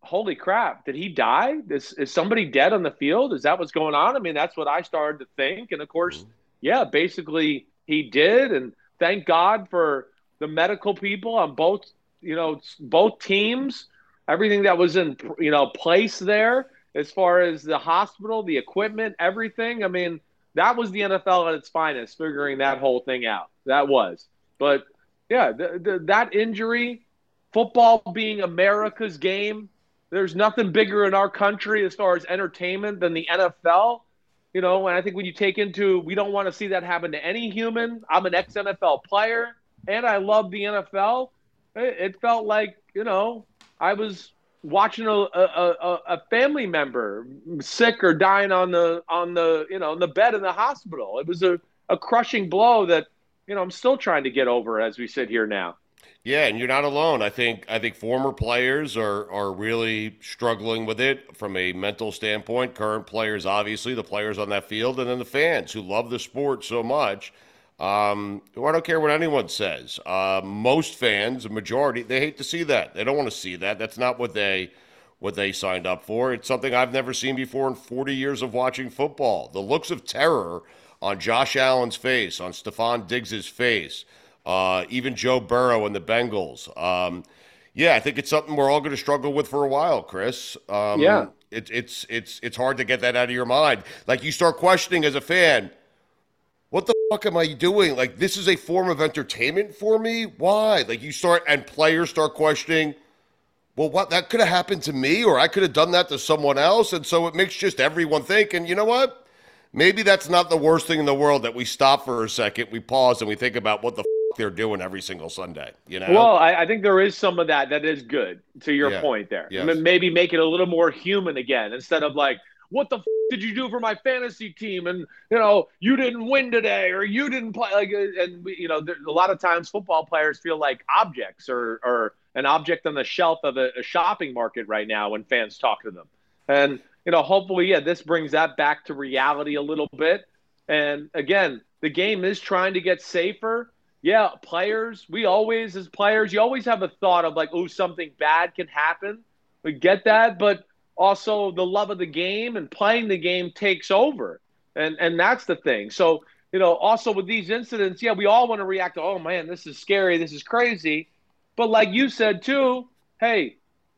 Holy crap, did he die? Is is somebody dead on the field? Is that what's going on? I mean, that's what I started to think. And of course, mm-hmm. yeah, basically he did and thank God for the medical people on both, you know, both teams, everything that was in, you know, place there as far as the hospital, the equipment, everything. I mean, that was the NFL at its finest, figuring that whole thing out. That was. But yeah, the, the, that injury, football being America's game, there's nothing bigger in our country as far as entertainment than the NFL. You know, and I think when you take into, we don't want to see that happen to any human. I'm an ex NFL player and I love the NFL. It, felt like, you know, I was watching a, a, a, family member sick or dying on the, on the, you know, on the bed in the hospital. It was a, a crushing blow that, you know, I'm still trying to get over as we sit here now. Yeah, and you're not alone. I think I think former players are are really struggling with it from a mental standpoint. Current players, obviously, the players on that field, and then the fans who love the sport so much. Um, I don't care what anyone says. Uh, most fans, a majority, they hate to see that. They don't want to see that. That's not what they what they signed up for. It's something I've never seen before in 40 years of watching football. The looks of terror on Josh Allen's face, on Stefon Diggs's face, uh, even Joe Burrow and the Bengals. Um, yeah, I think it's something we're all going to struggle with for a while, Chris. Um, Yeah. It, it's it's it's hard to get that out of your mind. Like you start questioning as a fan, what the fuck am I doing? Like this is a form of entertainment for me. Why? Like you start and players start questioning. Well, what that could have happened to me, or I could have done that to someone else, and so it makes just everyone think. And you know what? Maybe that's not the worst thing in the world that we stop for a second, we pause, and we think about what the they're doing every single Sunday. You know? Well, I, I think there is some of that that is good. To your Yeah. point there, Yes. Maybe make it a little more human again instead of like, "What the f- did you do for my fantasy team?" and you know, you didn't win today, or you didn't play. Like, uh, and you know, there, a lot of times football players feel like objects or or an object on the shelf of a, a shopping market right now when fans talk to them. And you know, hopefully, yeah, this brings that back to reality a little bit. And again, the game is trying to get safer. Yeah, players, we always, as players, you always have a thought of like, oh, something bad can happen. We get that, but also the love of the game and playing the game takes over. And and that's the thing. So, you know, also with these incidents, yeah, we all want to react to, oh man, this is scary, this is crazy. But like you said too, hey,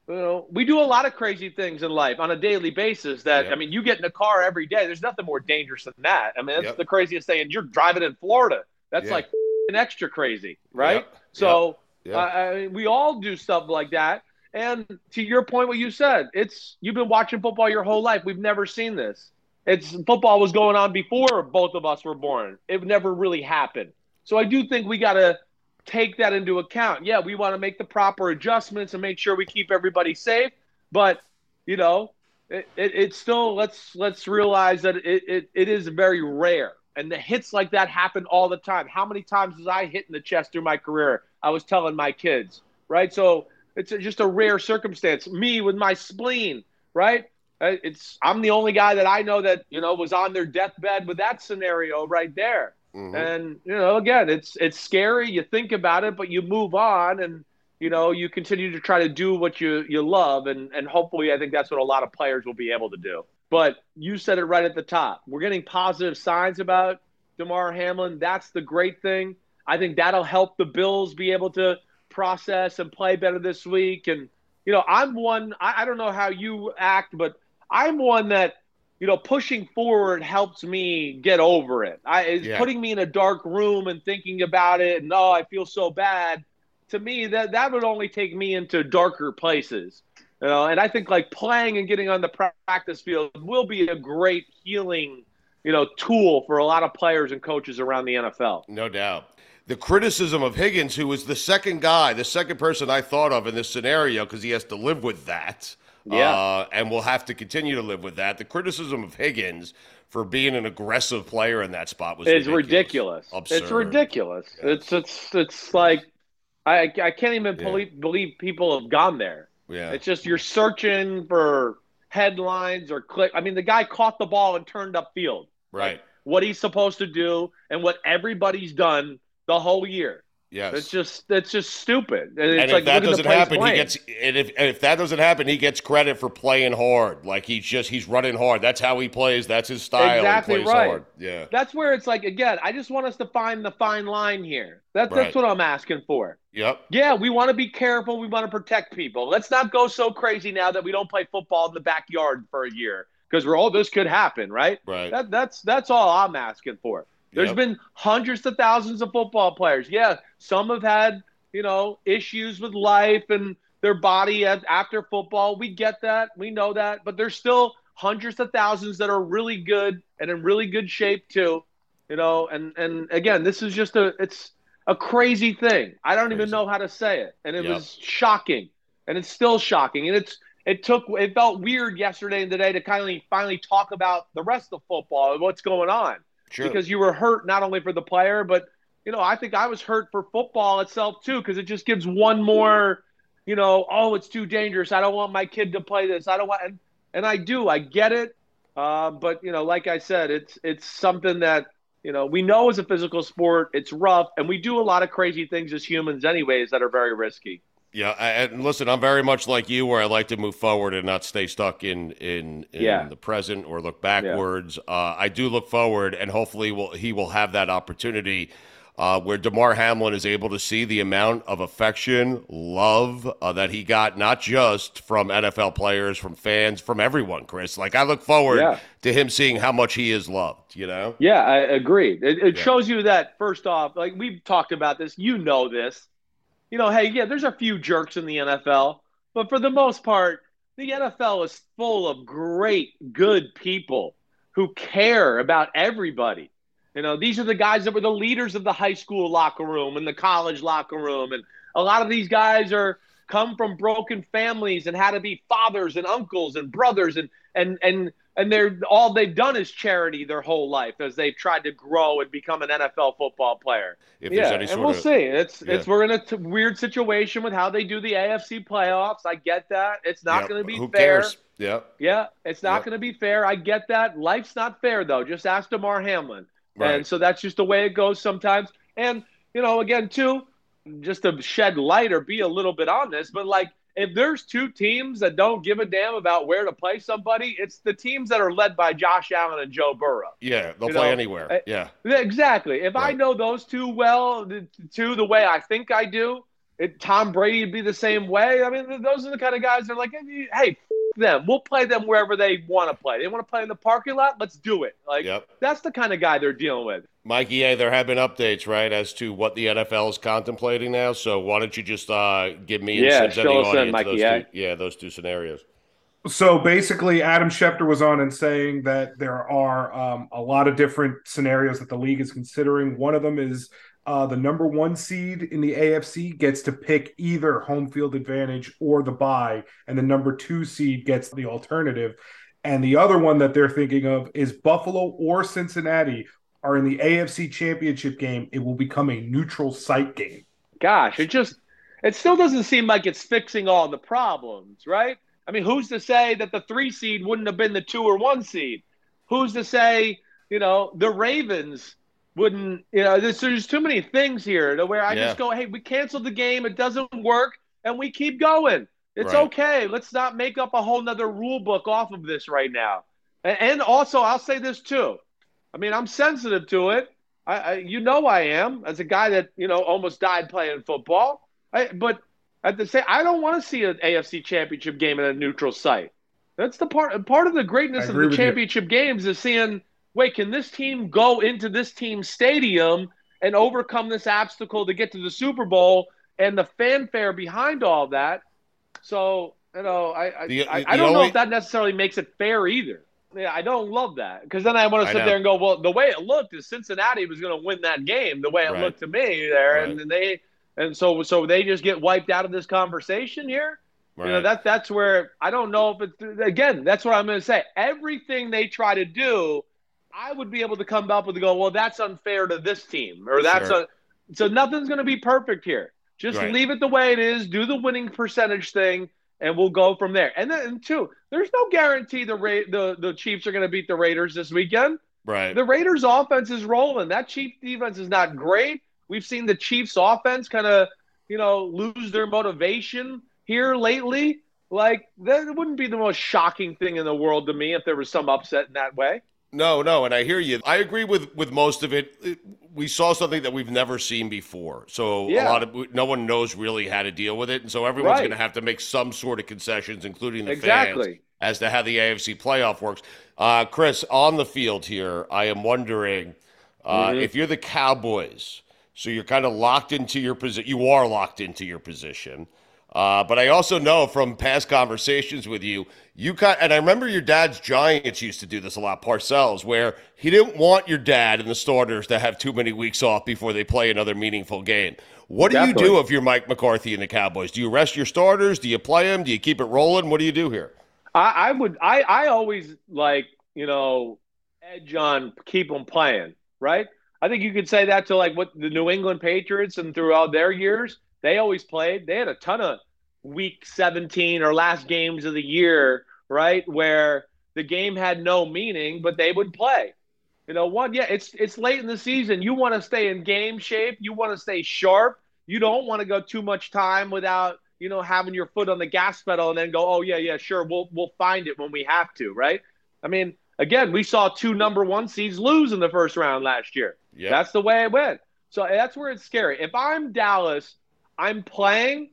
you know, we do a lot of crazy things in life on a daily basis that Yep. I mean, you get in a car every day. There's nothing more dangerous than that. I mean, that's Yep. the craziest thing. And you're driving in Florida. That's Yeah. like extra crazy, right? Yep. So Yep. uh, we all do stuff like that. And to your point, what you said, it's you've been watching football your whole life. We've never seen this. It's football was going on before both of us were born. It never really happened. So I do think we got to take that into account. Yeah, we want to make the proper adjustments and make sure we keep everybody safe. But you know, it, it, it's still let's let's realize that it, it, it is very rare. And the hits like that happen all the time. How many times was I hit in the chest through my career? I was telling my kids, right? So it's just a rare circumstance. Me with my spleen, right? Uh, It's I'm the only guy that I know that you know was on their deathbed with that scenario right there. Mhm. And you know, again, it's it's scary. You think about it, but you move on, and you know, you continue to try to do what you you love, and and hopefully, I think that's what a lot of players will be able to do. But you said it right at the top. We're getting positive signs about Damar Hamlin. That's the great thing. I think that'll help the Bills be able to process and play better this week. And you know, I'm one. I, I don't know how you act, but I'm one that you know, pushing forward helps me get over it. I, it's Yeah. putting me in a dark room and thinking about it, and oh, I feel so bad. To me, that that would only take me into darker places. You know, and I think like playing and getting on the practice field will be a great healing, you know, tool for a lot of players and coaches around the NFL. No doubt. The criticism of Higgins, who was the second guy, the second person I thought of in this scenario, because he has to live with that. Yeah. Uh, and will have to continue to live with that. The criticism of Higgins for being an aggressive player in that spot was It's ridiculous. ridiculous. It's ridiculous. Yes. It's it's it's like I I can't even Yeah. believe believe people have gone there. Yeah. It's just you're searching for headlines or click. I mean, the guy caught the ball and turned upfield. right. What he's supposed to do and what everybody's done the whole year. Yes. It's just it's just stupid. And it's and like if that look at the doesn't happen, he gets. And if and if that doesn't happen, he gets credit for playing hard. Like he's just he's running hard. That's how he plays. That's his style. Exactly he plays right. hard. Yeah. That's where it's like again. I just want us to find the fine line here. That's Right. that's what I'm asking for. Yep. Yeah, we want to be careful. We want to protect people. Let's not go so crazy now that we don't play football in the backyard for a year because we're all this could happen, right? Right. That, that's that's all I'm asking for. There's Yep. been hundreds of thousands of football players. Yeah, some have had you know issues with life and their body after football. We get that. We know that. But there's still hundreds of thousands that are really good and in really good shape too. You know, and and again, this is just a it's a crazy thing. I don't even know how to say it, and it Yep. was shocking, and it's still shocking, and it's it took it felt weird yesterday and today to kind of finally talk about the rest of football and what's going on Sure. because you were hurt not only for the player, but you know I think I was hurt for football itself too because it just gives one more, you know, oh it's too dangerous. I don't want my kid to play this. I don't want, and, and I do. I get it, uh, but you know, like I said, it's it's something that you know we know is a physical sport. It's rough, and we do a lot of crazy things as humans, anyways, that are very risky. Yeah, and listen, I'm very much like you, where I like to move forward and not stay stuck in in, in yeah. the present or look backwards. Yeah. Uh, I do look forward, and hopefully, will he will have that opportunity uh, where Damar Hamlin is able to see the amount of affection, love uh, that he got, not just from NFL players, from fans, from everyone, Chris. Like, I look forward yeah. to him seeing how much he is loved, you know? Yeah, I agree. It, it yeah. shows you that, first off, like we've talked about this, you know this. You know, hey, yeah, there's a few jerks in the NFL, but for the most part, the NFL is full of great, good people who care about everybody. You know, these are the guys that were the leaders of the high school locker room and the college locker room. And a lot of these guys are come from broken families and had to be fathers and uncles and brothers and and and and they're all they've done is charity their whole life as they've tried to grow and become an NFL football player. If yeah, and we'll of, see. It's yeah. it's we're in a t- weird situation with how they do the AFC playoffs. I get that. It's not going to be fair. Cares? Yeah. Yeah, it's not going to be fair. I get that. Life's not fair though. Just ask Damar Hamlin. Right. And so that's just the way it goes sometimes. And, you know, again, too, just to shed light or be a little bit on this, but like if there's two teams that don't give a damn about where to play somebody, it's the teams that are led by Josh Allen and Joe Burrow. Yeah, they'll You play know, anywhere. uh, yeah. Exactly. If I know those two well, the two the way I think I do, it, Tom Brady would be the same way. I mean, those are the kind of guys that are like, hey, f- them. We'll play them wherever they want to play. They want to play in the parking lot. Let's do it. Like Yep. that's the kind of guy they're dealing with. Mikey, yeah, there have been updates, right, as to what the NFL is contemplating now. So why don't you just uh, give me Yeah, and the show us in, audience Mikey, those yeah. two, yeah, those two scenarios. So basically, Adam Schefter was on and saying that there are um, a lot of different scenarios that the league is considering. One of them is uh, the number one seed in the AFC gets to pick either home field advantage or the bye, and the number two seed gets the alternative. And the other one that they're thinking of is Buffalo or Cincinnati are in the AFC championship game. It will become a neutral site game. Gosh, it just it still doesn't seem like it's fixing all the problems, right? I mean, who's to say that the three seed wouldn't have been the two or one seed? Who's to say, you know, the Ravens wouldn't, you know, there's, there's too many things here to where I Yeah. just go, hey, we canceled the game, it doesn't work, and we keep going. It's Right. okay. Let's not make up a whole nother rule book off of this right now. And, and also, I'll say this too. I mean, I'm sensitive to it. I, I, you know, I am as a guy that you know almost died playing football. I, but at the same, I don't want to see an AFC Championship game in a neutral site. That's the part. Part of the greatness of the with you. championship games is seeing. Wait, can this team go into this team's stadium and overcome this obstacle to get to the Super Bowl and the fanfare behind all that? So you know, I I, The- I, the I don't know if that necessarily makes it fair either. Yeah, I don't love that because then I want to sit there and go, well, the way it looked is Cincinnati was going to win that game. The way it Right. looked to me there, Right. and then they and so so they just get wiped out of this conversation here. You know Right. that that's where I don't know if it's again. That's what I'm going to say. Everything they try to do, I would be able to come up with and go, well, that's unfair to this team, or that's Sure. a. So nothing's going to be perfect here. Just Right. leave it the way it is. Do the winning percentage thing, and we'll go from there. And then and two, there's no guarantee the Ra- the the Chiefs are going to beat the Raiders this weekend. right. The Raiders' offense is rolling. That Chiefs defense is not great. We've seen the Chiefs' offense kind of, you know, lose their motivation here lately. Like that wouldn't be the most shocking thing in the world to me if there was some upset in that way. No, no, and I hear you. I agree with with most of it. We saw something that we've never seen before, so yeah. a lot of no one knows really how to deal with it, and so everyone's Right. going to have to make some sort of concessions, including the fans, as to how the AFC playoff works. Uh, Chris, on the field here, I am wondering uh, Mm-hmm. if you're the Cowboys, so you're kind of locked into your position. You are locked into your position. Uh, but I also know from past conversations with you, you got, and I remember your dad's Giants used to do this a lot, Parcells, where he didn't want your dad and the starters to have too many weeks off before they play another meaningful game. What do you do if you're Mike McCarthy and the Cowboys? Do you rest your starters? Do you play them? Do you keep it rolling? What do you do here? I, I would. I I always like you know edge on keep them playing. Right. I think you could say that to like what the New England Patriots and throughout their years they always played. They had a ton of week 17 or last games of the year, right, where the game had no meaning, but they would play. You know, one, yeah, it's it's late in the season. You want to stay in game shape. You want to stay sharp. You don't want to go too much time without you know, having your foot on the gas pedal and then go, oh yeah, yeah, sure, we'll we'll find it when we have to, right? I mean, again, we saw two number one seeds lose in the first round last year. Yeah. That's the way it went. So that's where it's scary. If I'm Dallas, I'm playing.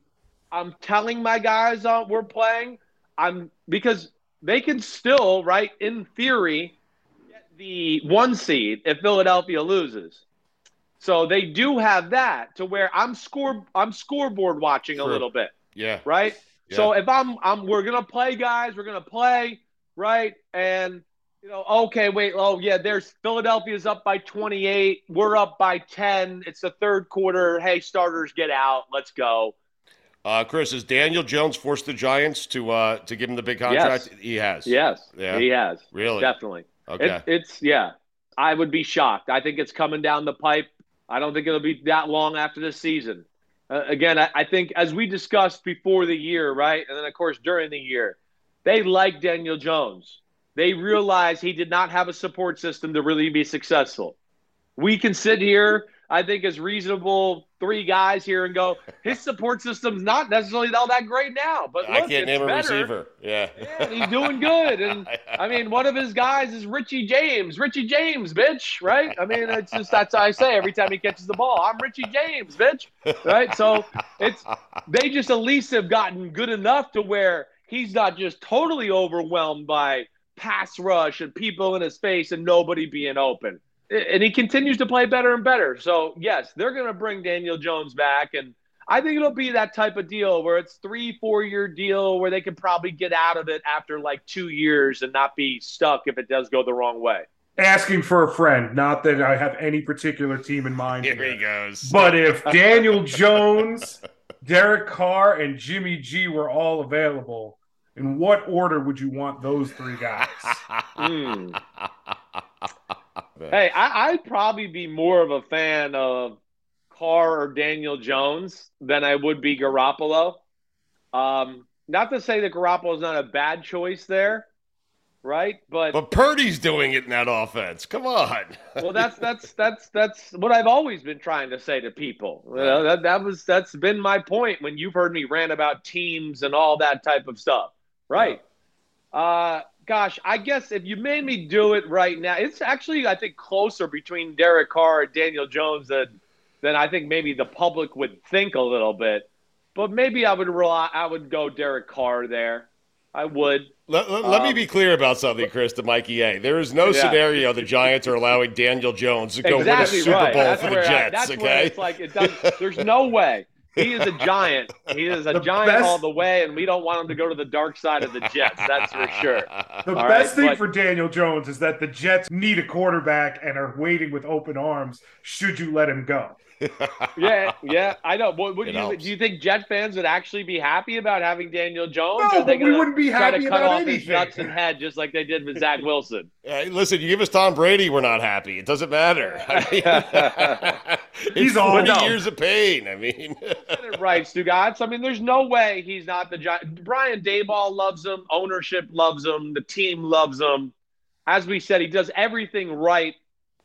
I'm telling my guys uh, we're playing. I'm because they can still, right, in theory, get the one seed if Philadelphia loses. So they do have that to where I'm score I'm scoreboard watching a little bit, Yeah. right? So if I'm I'm we're gonna play, guys, we're gonna play, right? And you know, okay, wait, oh yeah, there's Philadelphia's up by 28, we're up by 10. It's the third quarter. Hey, starters, get out. Let's go. Uh, Chris, has Daniel Jones forced the Giants to uh, to give him the big contract? Yes. He has. Yes, Yeah. he has. Really? Definitely. Okay. It, it's yeah. I would be shocked. I think it's coming down the pipe. I don't think it'll be that long after this season. Uh, again, I, I think as we discussed before the year, right, and then of course during the year, they like Daniel Jones. They realized he did not have a support system to really be successful. We can sit here, I think, as reasonable three guys here and go, his support system's not necessarily all that great now, but I can't it's name a better. receiver. Yeah. Yeah, he's doing good. And I mean, one of his guys is Richie James. Richie James, bitch, right? I mean, it's just that's how I say every time he catches the ball. I'm Richie James, bitch. Right? So it's they just at least have gotten good enough to where he's not just totally overwhelmed by pass rush and people in his face and nobody being open. And he continues to play better and better. So yes, they're gonna bring Daniel Jones back and I think it'll be that type of deal where it's three, four year deal where they can probably get out of it after like two years and not be stuck if it does go the wrong way. Asking for a friend, not that I have any particular team in mind. Here he goes. But if Daniel Jones, Derek Carr, and Jimmy G were all available, in what order would you want those three guys? Hmm. Hey, I, I'd probably be more of a fan of Carr or Daniel Jones than I would be Garoppolo. Um, not to say that Garoppolo is not a bad choice there, right? But But Purdy's doing it in that offense. Come on. well, that's that's that's that's what I've always been trying to say to people. You know, that that was that's been my point when you've heard me rant about teams and all that type of stuff, right? Uh, gosh, I guess if you made me do it right now, it's actually I think closer between Derek Carr and Daniel Jones than than I think maybe the public would think a little bit. But maybe I would rely, I would go Derek Carr there. I would. Let, let- let me Um, be clear about something, Chris, to Mikey A. There is no Yeah. scenario the Giants are allowing Daniel Jones to go exactly win a Super right. Bowl that's for the I- Jets, that's where okay? it's like it does, there's no way. He is a giant. He is a The giant best- all the way, and we don't want him to go to the dark side of the Jets. That's for sure. The All best right, thing but- for Daniel Jones is that the Jets need a quarterback and are waiting with open arms should you let him go. Yeah, yeah, I know. What, what do you do? You think Jet fans would actually be happy about having Daniel Jones? No, or they but we wouldn't be try happy to cut about off his nuts and head just like they did with Zach Wilson. Hey, listen, you give us Tom Brady, we're not happy. It doesn't matter. I mean, He's it's all- No. years of pain. I mean, Get it right, Stugotz. I mean, there's no way he's not the giant. Brian Daboll loves him. Ownership loves him. The team loves him. As we said, he does everything right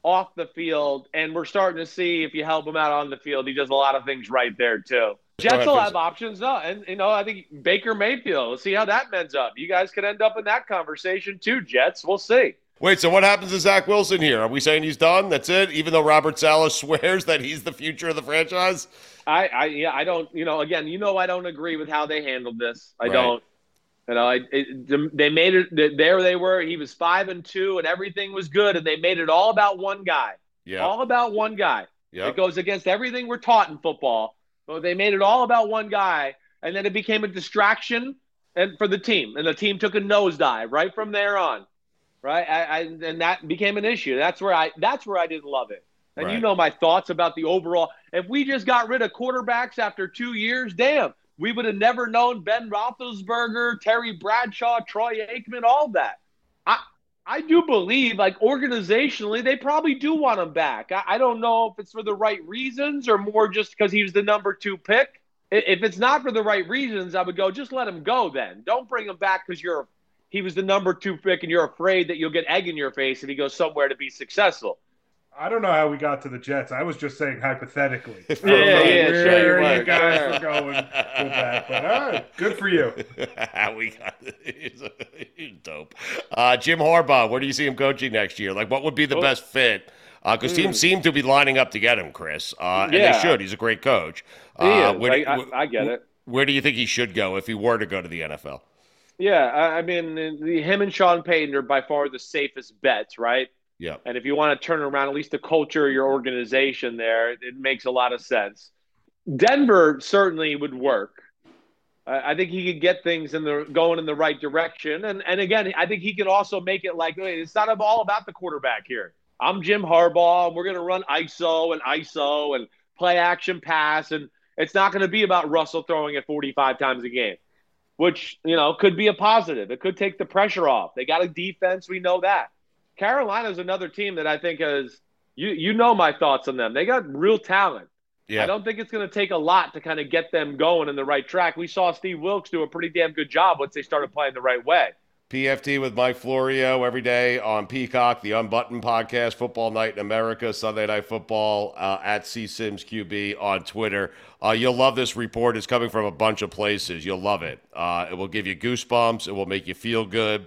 off the field, and we're starting to see if you help him out on the field, he does a lot of things right there too. Jets ahead, will have options, though, and you know I think Baker Mayfield. We'll see how that ends up. You guys could end up in that conversation too, Jets. We'll see. wait, so what happens to Zach Wilson here? Are we saying he's done? That's it? Even though Robert Saleh swears that he's the future of the franchise? I, I, yeah, I don't. You know, again, you know, I don't agree with how they handled this. I Right. don't. You know, I, it, they made it. There they were. He was five and two, and everything was good, and they made it all about one guy. Yeah. All about one guy. Yep. It goes against everything we're taught in football. But they made it all about one guy, and then it became a distraction and for the team, and the team took a nosedive right from there on. Right, I, I, and that became an issue. That's where I. That's where I didn't love it. And you know my thoughts about the overall. If we just got rid of quarterbacks after two years, damn, we would have never known Ben Roethlisberger, Terry Bradshaw, Troy Aikman, all that. I I do believe, like organizationally, they probably do want him back. I, I don't know if it's for the right reasons or more just because he was the number two pick. If it's not for the right reasons, I would go just let him go. Then don't bring him back because you're he was the number two pick and you're afraid that you'll get egg in your face if he goes somewhere to be successful. I don't know how we got to the Jets. I was just saying hypothetically. Yeah, yeah, where sure you you guys Sure. were going with that. But all right, good for you. How we got he's, he's dope. Uh, Jim Harbaugh, where do you see him coaching next year? Like, what would be the Oh. best fit? Because Mm. teams seem to be lining up to get him, Chris. Uh, And they Yeah. should. He's a great coach. He Uh, is. where I- I- I get it. Where do you think he should go if he were to go to the NFL? Yeah, I, I mean, the, him and Sean Payton are by far the safest bets, right? Yeah. And if you want to turn around at least the culture of your organization there, it makes a lot of sense. Denver certainly would work. I think he could get things in the going in the right direction, and and again, I think he could also make it like hey, it's not all about the quarterback here. I'm Jim Harbaugh, and we're going to run ISO and ISO and play action pass, and it's not going to be about Russell throwing it 45 times a game, which you know could be a positive. It could take the pressure off. They got a defense, we know that. Carolina's another team that I think has you you know my thoughts on them. They got real talent. Yeah. I don't think it's going to take a lot to kind of get them going in the right track. We saw Steve Wilks do a pretty damn good job once they started playing the right way. PFT with Mike Florio every day on Peacock, the Unbuttoned podcast, Football Night in America, Sunday Night Football uh, at C Simms QB on Twitter. Uh, you'll love this report. It's coming from a bunch of places. You'll love it. Uh, it will give you goosebumps. It will make you feel good.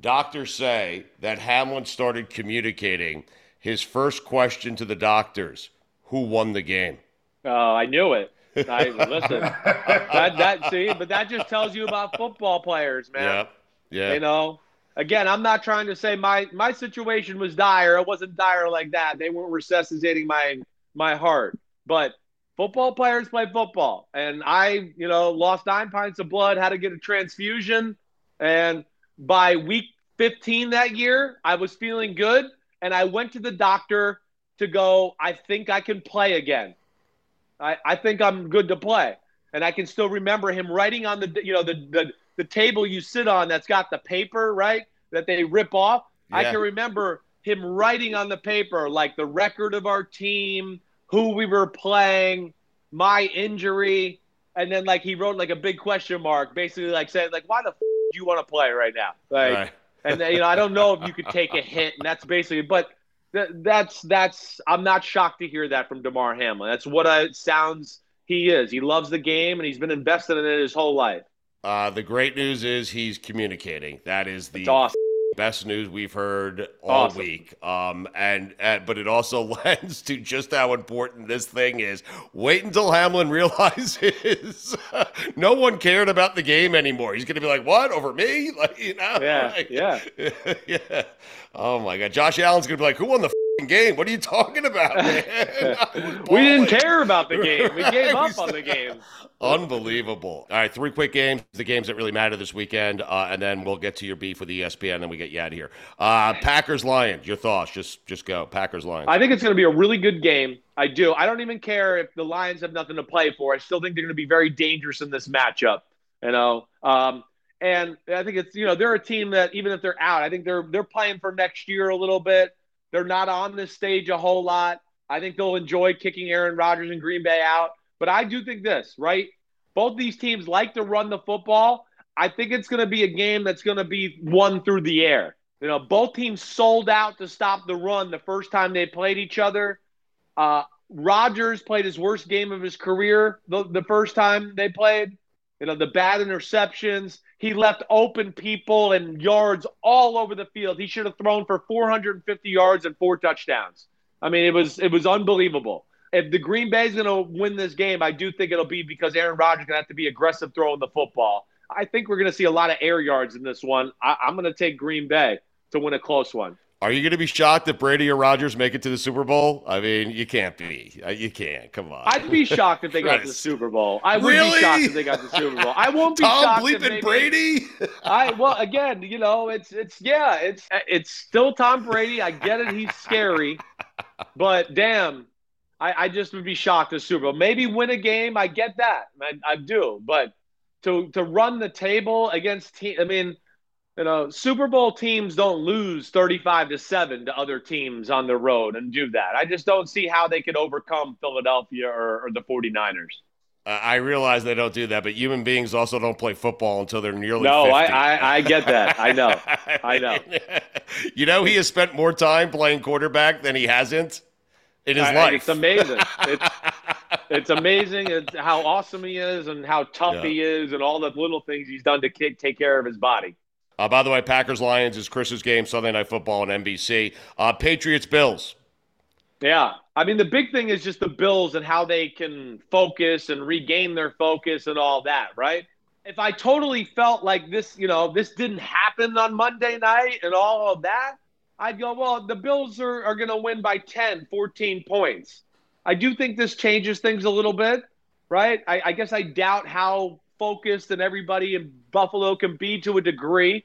Doctors say that Hamlin started communicating his first question to the doctors: Who won the game? Oh, I knew it. I listen. that that see, but that just tells you about football players, man. Yeah, yeah. You know, again, I'm not trying to say my my situation was dire. It wasn't dire like that. They weren't resuscitating my my heart. But football players play football, and I, you know, lost nine pints of blood, had to get a transfusion, and by week 15 that year, I was feeling good, and I went to the doctor to go. I think I can play again. I, I think I'm good to play. And I can still remember him writing on the you know the, the the table you sit on that's got the paper, right? That they rip off. I can remember him writing on the paper like the record of our team, who we were playing, my injury, and then like he wrote like a big question mark, basically like saying like why the f- you want to play right now? Like Right. and then, you know I don't know if you could take a hit, and that's basically but th- that's that's I'm not shocked to hear that from Damar Hamlin. That's what I, it sounds he is. He loves the game and he's been invested in it his whole life. Uh, the great news is he's communicating. That is the awesome. Best news we've heard all Awesome. week. Um, and, and but it also lends to just how important this thing is. Wait until Hamlin realizes no one cared about the game anymore. He's going to be like, "What over me?" Like you know? Yeah, Like- yeah. yeah. Oh my God, Josh Allen's going to be like, "Who won the game? What are you talking about, man?" We didn't care about the game. We gave Right, up on the game. Unbelievable. All right, three quick games, the games that really matter this weekend, uh, and then we'll get to your beef with ESPN, and then we get you out of here. Uh, Packers Lions, your thoughts? Just just go. Packers Lions. I think it's going to be a really good game. I do. I don't even care if the Lions have nothing to play for. I still think they're going to be very dangerous in this matchup. You know, um, and I think it's you know they're a team that even if they're out, I think they're they're playing for next year a little bit. They're not on this stage a whole lot. I think they'll enjoy kicking Aaron Rodgers and Green Bay out. But I do think this right. Both these teams like to run the football. I think it's going to be a game that's going to be won through the air. You know, both teams sold out to stop the run the first time they played each other. Uh, Rodgers played his worst game of his career the, the first time they played. You know, the bad interceptions. He left open people and yards all over the field. He should have thrown for 450 yards and four touchdowns. I mean, it was it was unbelievable. If the Green Bay is going to win this game, I do think it'll be because Aaron Rodgers is going to have to be aggressive throwing the football. I think we're going to see a lot of air yards in this one. I, I'm going to take Green Bay to win a close one. Are you going to be shocked that Brady or Rodgers make it to the Super Bowl? I mean, you can't be. Uh, You can't. Come on. I'd be shocked if they got to the Super Bowl. I would Really? be shocked if they got the Super Bowl. I won't be Tom shocked if bleeping maybe- Brady. I well again, you know, it's it's yeah, it's it's still Tom Brady. I get it, he's scary, but damn, I, I just would be shocked at Super Bowl. Maybe win a game, I get that, I, I do, but to to run the table against team, I mean, you know, Super Bowl teams don't lose thirty-five to seven to other teams on the road and do that. I just don't see how they could overcome Philadelphia or, or the 49ers. Uh, I realize they don't do that, but human beings also don't play football until they're nearly. No, 50. I, I I get that. I know. I know. you know, he has spent more time playing quarterback than he hasn't in his I- life. It's amazing. It's, it's amazing it's how awesome he is and how tough Yeah. he is and all the little things he's done to take care of his body. Uh, by the way, Packers Lions is Chris's game Sunday Night Football on NBC. Uh, Patriots Bills. Yeah. I mean, the big thing is just the Bills and how they can focus and regain their focus and all that, right? If I totally felt like this, you know, this didn't happen on Monday night and all of that, I'd go, well, the Bills are, are going to win by 10, 14 points. I do think this changes things a little bit, right? I, I guess I doubt how focused and everybody in Buffalo can be to a degree.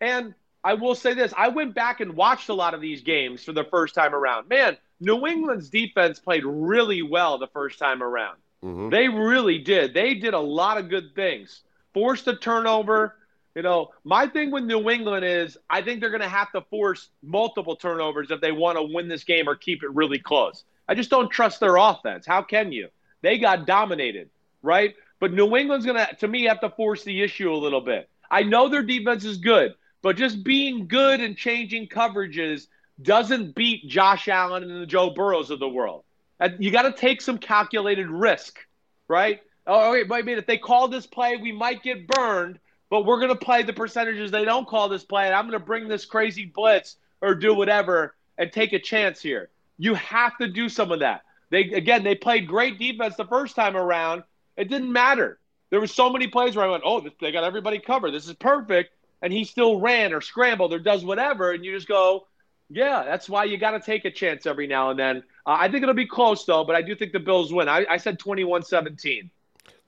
And I will say this I went back and watched a lot of these games for the first time around. Man, New England's defense played really well the first time around. Mm-hmm. They really did. They did a lot of good things. Forced a turnover. You know, my thing with New England is I think they're going to have to force multiple turnovers if they want to win this game or keep it really close. I just don't trust their offense. How can you? They got dominated, right? But New England's going to, to me, have to force the issue a little bit. I know their defense is good, but just being good and changing coverages doesn't beat Josh Allen and the Joe Burrows of the world. And You got to take some calculated risk, right? Oh, wait, wait, wait, if they call this play, we might get burned, but we're going to play the percentages they don't call this play, and I'm going to bring this crazy blitz or do whatever and take a chance here. You have to do some of that. They again, they played great defense the first time around. It didn't matter. There were so many plays where I went, "Oh, they got everybody covered. This is perfect," and he still ran or scrambled or does whatever, and you just go, "Yeah, that's why you got to take a chance every now and then." Uh, I think it'll be close though, but I do think the Bills win. I, I said 21-17.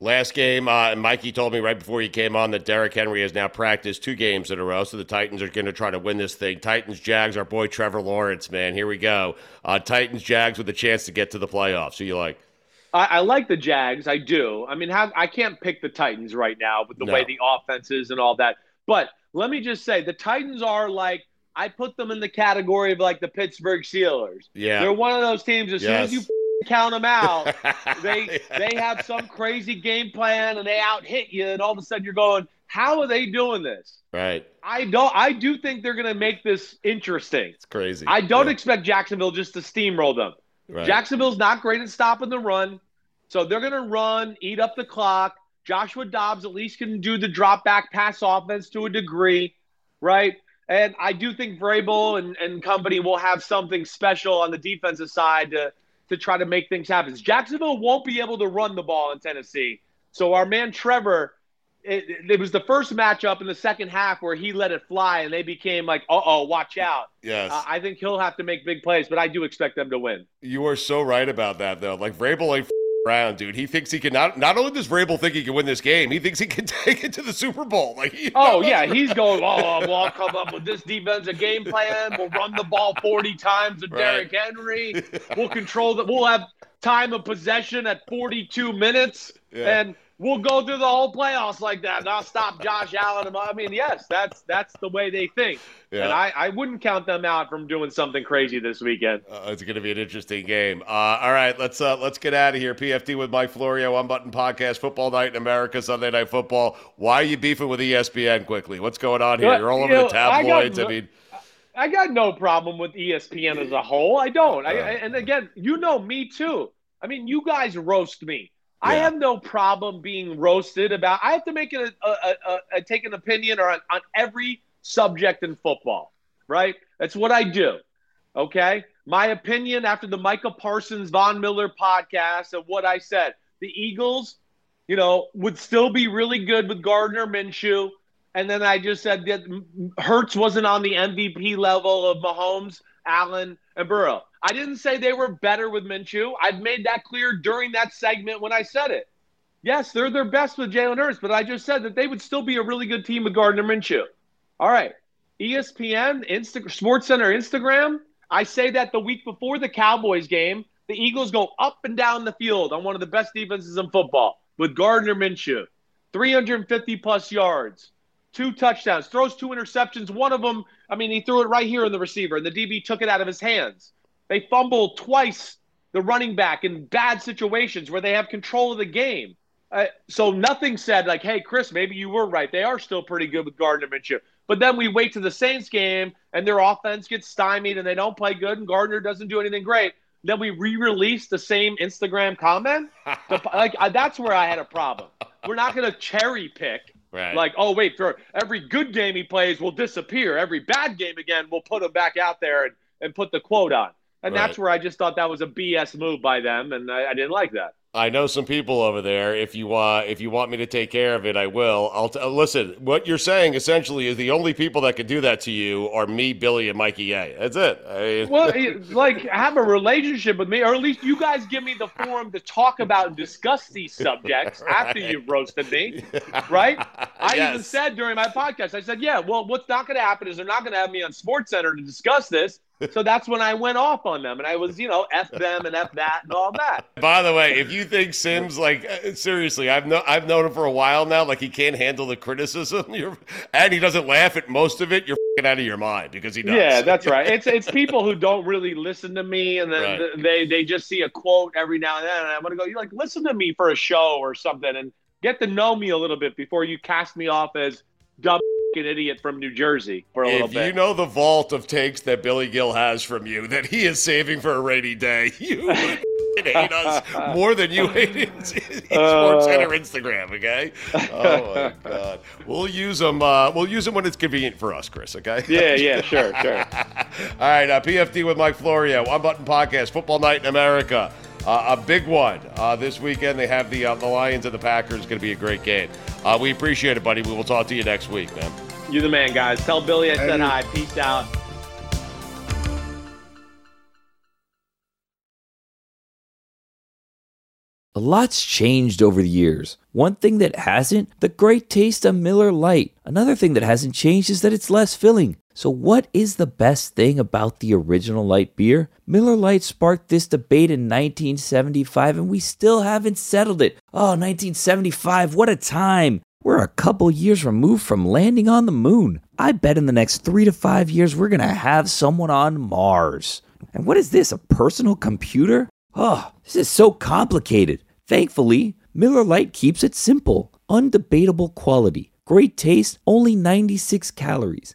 Last game, uh, Mikey told me right before he came on that Derrick Henry has now practiced two games in a row, so the Titans are going to try to win this thing. Titans, Jags, our boy Trevor Lawrence, man, here we go. Uh, Titans, Jags with a chance to get to the playoffs. Who you like? I, I like the Jags. I do. I mean, have, I can't pick the Titans right now with the No. way the offense is and all that. But let me just say, the Titans are like I put them in the category of like the Pittsburgh Steelers. Yeah. they're one of those teams. As soon as you count them out, they they have some crazy game plan and they out hit you, and all of a sudden you're going, "How are they doing this?" Right. I don't. I do think they're going to make this interesting. It's crazy. I don't Yeah. expect Jacksonville just to steamroll them. Right. Jacksonville's not great at stopping the run, so they're going to run, eat up the clock. Joshua Dobbs at least can do the drop back pass offense to a degree, right? And I do think Vrabel and, and company will have something special on the defensive side to to try to make things happen. Jacksonville won't be able to run the ball in Tennessee, so our man Trevor. It, it was the first matchup in the second half where he let it fly, and they became like, "Uh oh, watch out." Yes. Uh, I think he'll have to make big plays, but I do expect them to win. You are so right about that, though. Like Vrabel ain't around, dude. He thinks he can not. Not only does Vrabel think he can win this game, he thinks he can take it to the Super Bowl. Like, he, Oh yeah, he's going. Oh, well, I'll come up with this defensive game plan. We'll run the ball forty times to Right. Derrick Henry. We'll control that. We'll have time of possession at forty-two minutes, Yeah. and we'll go through the whole playoffs like that. And I'll stop Josh Allen. I mean, yes, that's that's the way they think, Yeah. and I, I wouldn't count them out from doing something crazy this weekend. Uh, it's going to be an interesting game. Uh, all right, let's uh, let's get out of here. PFT with Mike Florio, Unbuttoned Podcast, Football Night in America, Sunday Night Football. Why are you beefing with ESPN quickly? What's going on here? You're all over you know, the I got tabloids. I, mean, I got no problem with ESPN as a whole. I don't. I, and again, you know me too. I mean, you guys roast me. I have no problem being roasted about. I have to make it a, a, a, a take an opinion or on, on every subject in football. Right? That's what I do. Okay. My opinion after the Micah Parsons Von Miller podcast of what I said. The Eagles, you know, would still be really good with Gardner Minshew. And then I just said that Hurts wasn't on the MVP level of Mahomes, Allen, and Burrow. I didn't say they were better with Minshew. I've made that clear during that segment when I said it. Yes, they're their best with Jalen Hurts, but I just said that they would still be a really good team with Gardner Minshew. All right. ESPN, Insta- Sports Center, Instagram. I say that the week before the Cowboys game, the Eagles go up and down the field on one of the best defenses in football with Gardner Minshew. 350 plus yards, two touchdowns, throws two interceptions. One of them, I mean, he threw it right here in the receiver, and the DB took it out of his hands. They fumble twice the running back in bad situations where they have control of the game. Uh, so nothing said like, "Hey, Chris, maybe you were right. They are still pretty good with Gardner Minshew." But then we wait to the Saints game, and their offense gets stymied, and they don't play good, and Gardner doesn't do anything great. Then we re-release the same Instagram comment. The- like uh, that's where I had a problem. We're not going to cherry pick. Right. Like, oh wait, for every good game he plays will disappear. Every bad game again, we'll put him back out there and, and put the quote on. And that's where I just thought that was a BS move by them, and I, I didn't like that. I know some people over there. If you uh, if you want me to take care of it, I will. I'll t- uh, listen. What you're saying essentially is the only people that can do that to you are me, Billy, and Mikey A. That's it. I Well, it- like have a relationship with me, or at least you guys give me the forum to talk about and discuss these subjects after you've roasted me, right? I even said during my podcast, I said, yeah, well, what's not going to happen is they're not going to have me on Sports Center to discuss this. So that's when I went off on them, and I was, you know, f them and f that and all that. By the way, if you think Simms like uh, seriously, I've known I've known him for a while now. Like he can't handle the criticism, you're, and he doesn't laugh at most of it. You're out of your mind because he does. Yeah, that's right. It's it's people who don't really listen to me, and then Right. they they just see a quote every now and then, and I'm gonna go, you like listen to me for a show or something, and get to know me a little bit before you cast me off as dumb f***ing idiot from New Jersey for a little If bit. you know the vault of takes that Billy Gil has from you that he is saving for a rainy day, you would hate us more than you hate Sports Uh. Center Instagram. Okay. Oh my God. We'll use them. Uh, we'll use them when it's convenient for us, Chris. Okay. Yeah, yeah, sure, sure. All right. Uh, PFT with Mike Florio, Unbuttoned Podcast, Football Night in America. Uh, a big one uh, this weekend. They have the uh, the Lions and the Packers. Going to be a great game. Uh, we appreciate it, buddy. We will talk to you next week, man. You're the man, guys. Tell Billy I said hi. Peace out. A lot's changed over the years. One thing that hasn't, the great taste of Miller Lite. Another thing that hasn't changed is that it's less filling. So, what is the best thing about the original light beer? Miller Lite sparked this debate in 1975, and we still haven't settled it. Oh, 1975, what a time! We're a couple years removed from landing on the moon. I bet in the next three to five years, we're gonna have someone on Mars. And what is this, a personal computer? Oh, this is so complicated. Thankfully, Miller Lite keeps it simple. Undebatable quality, great taste, only 96 calories.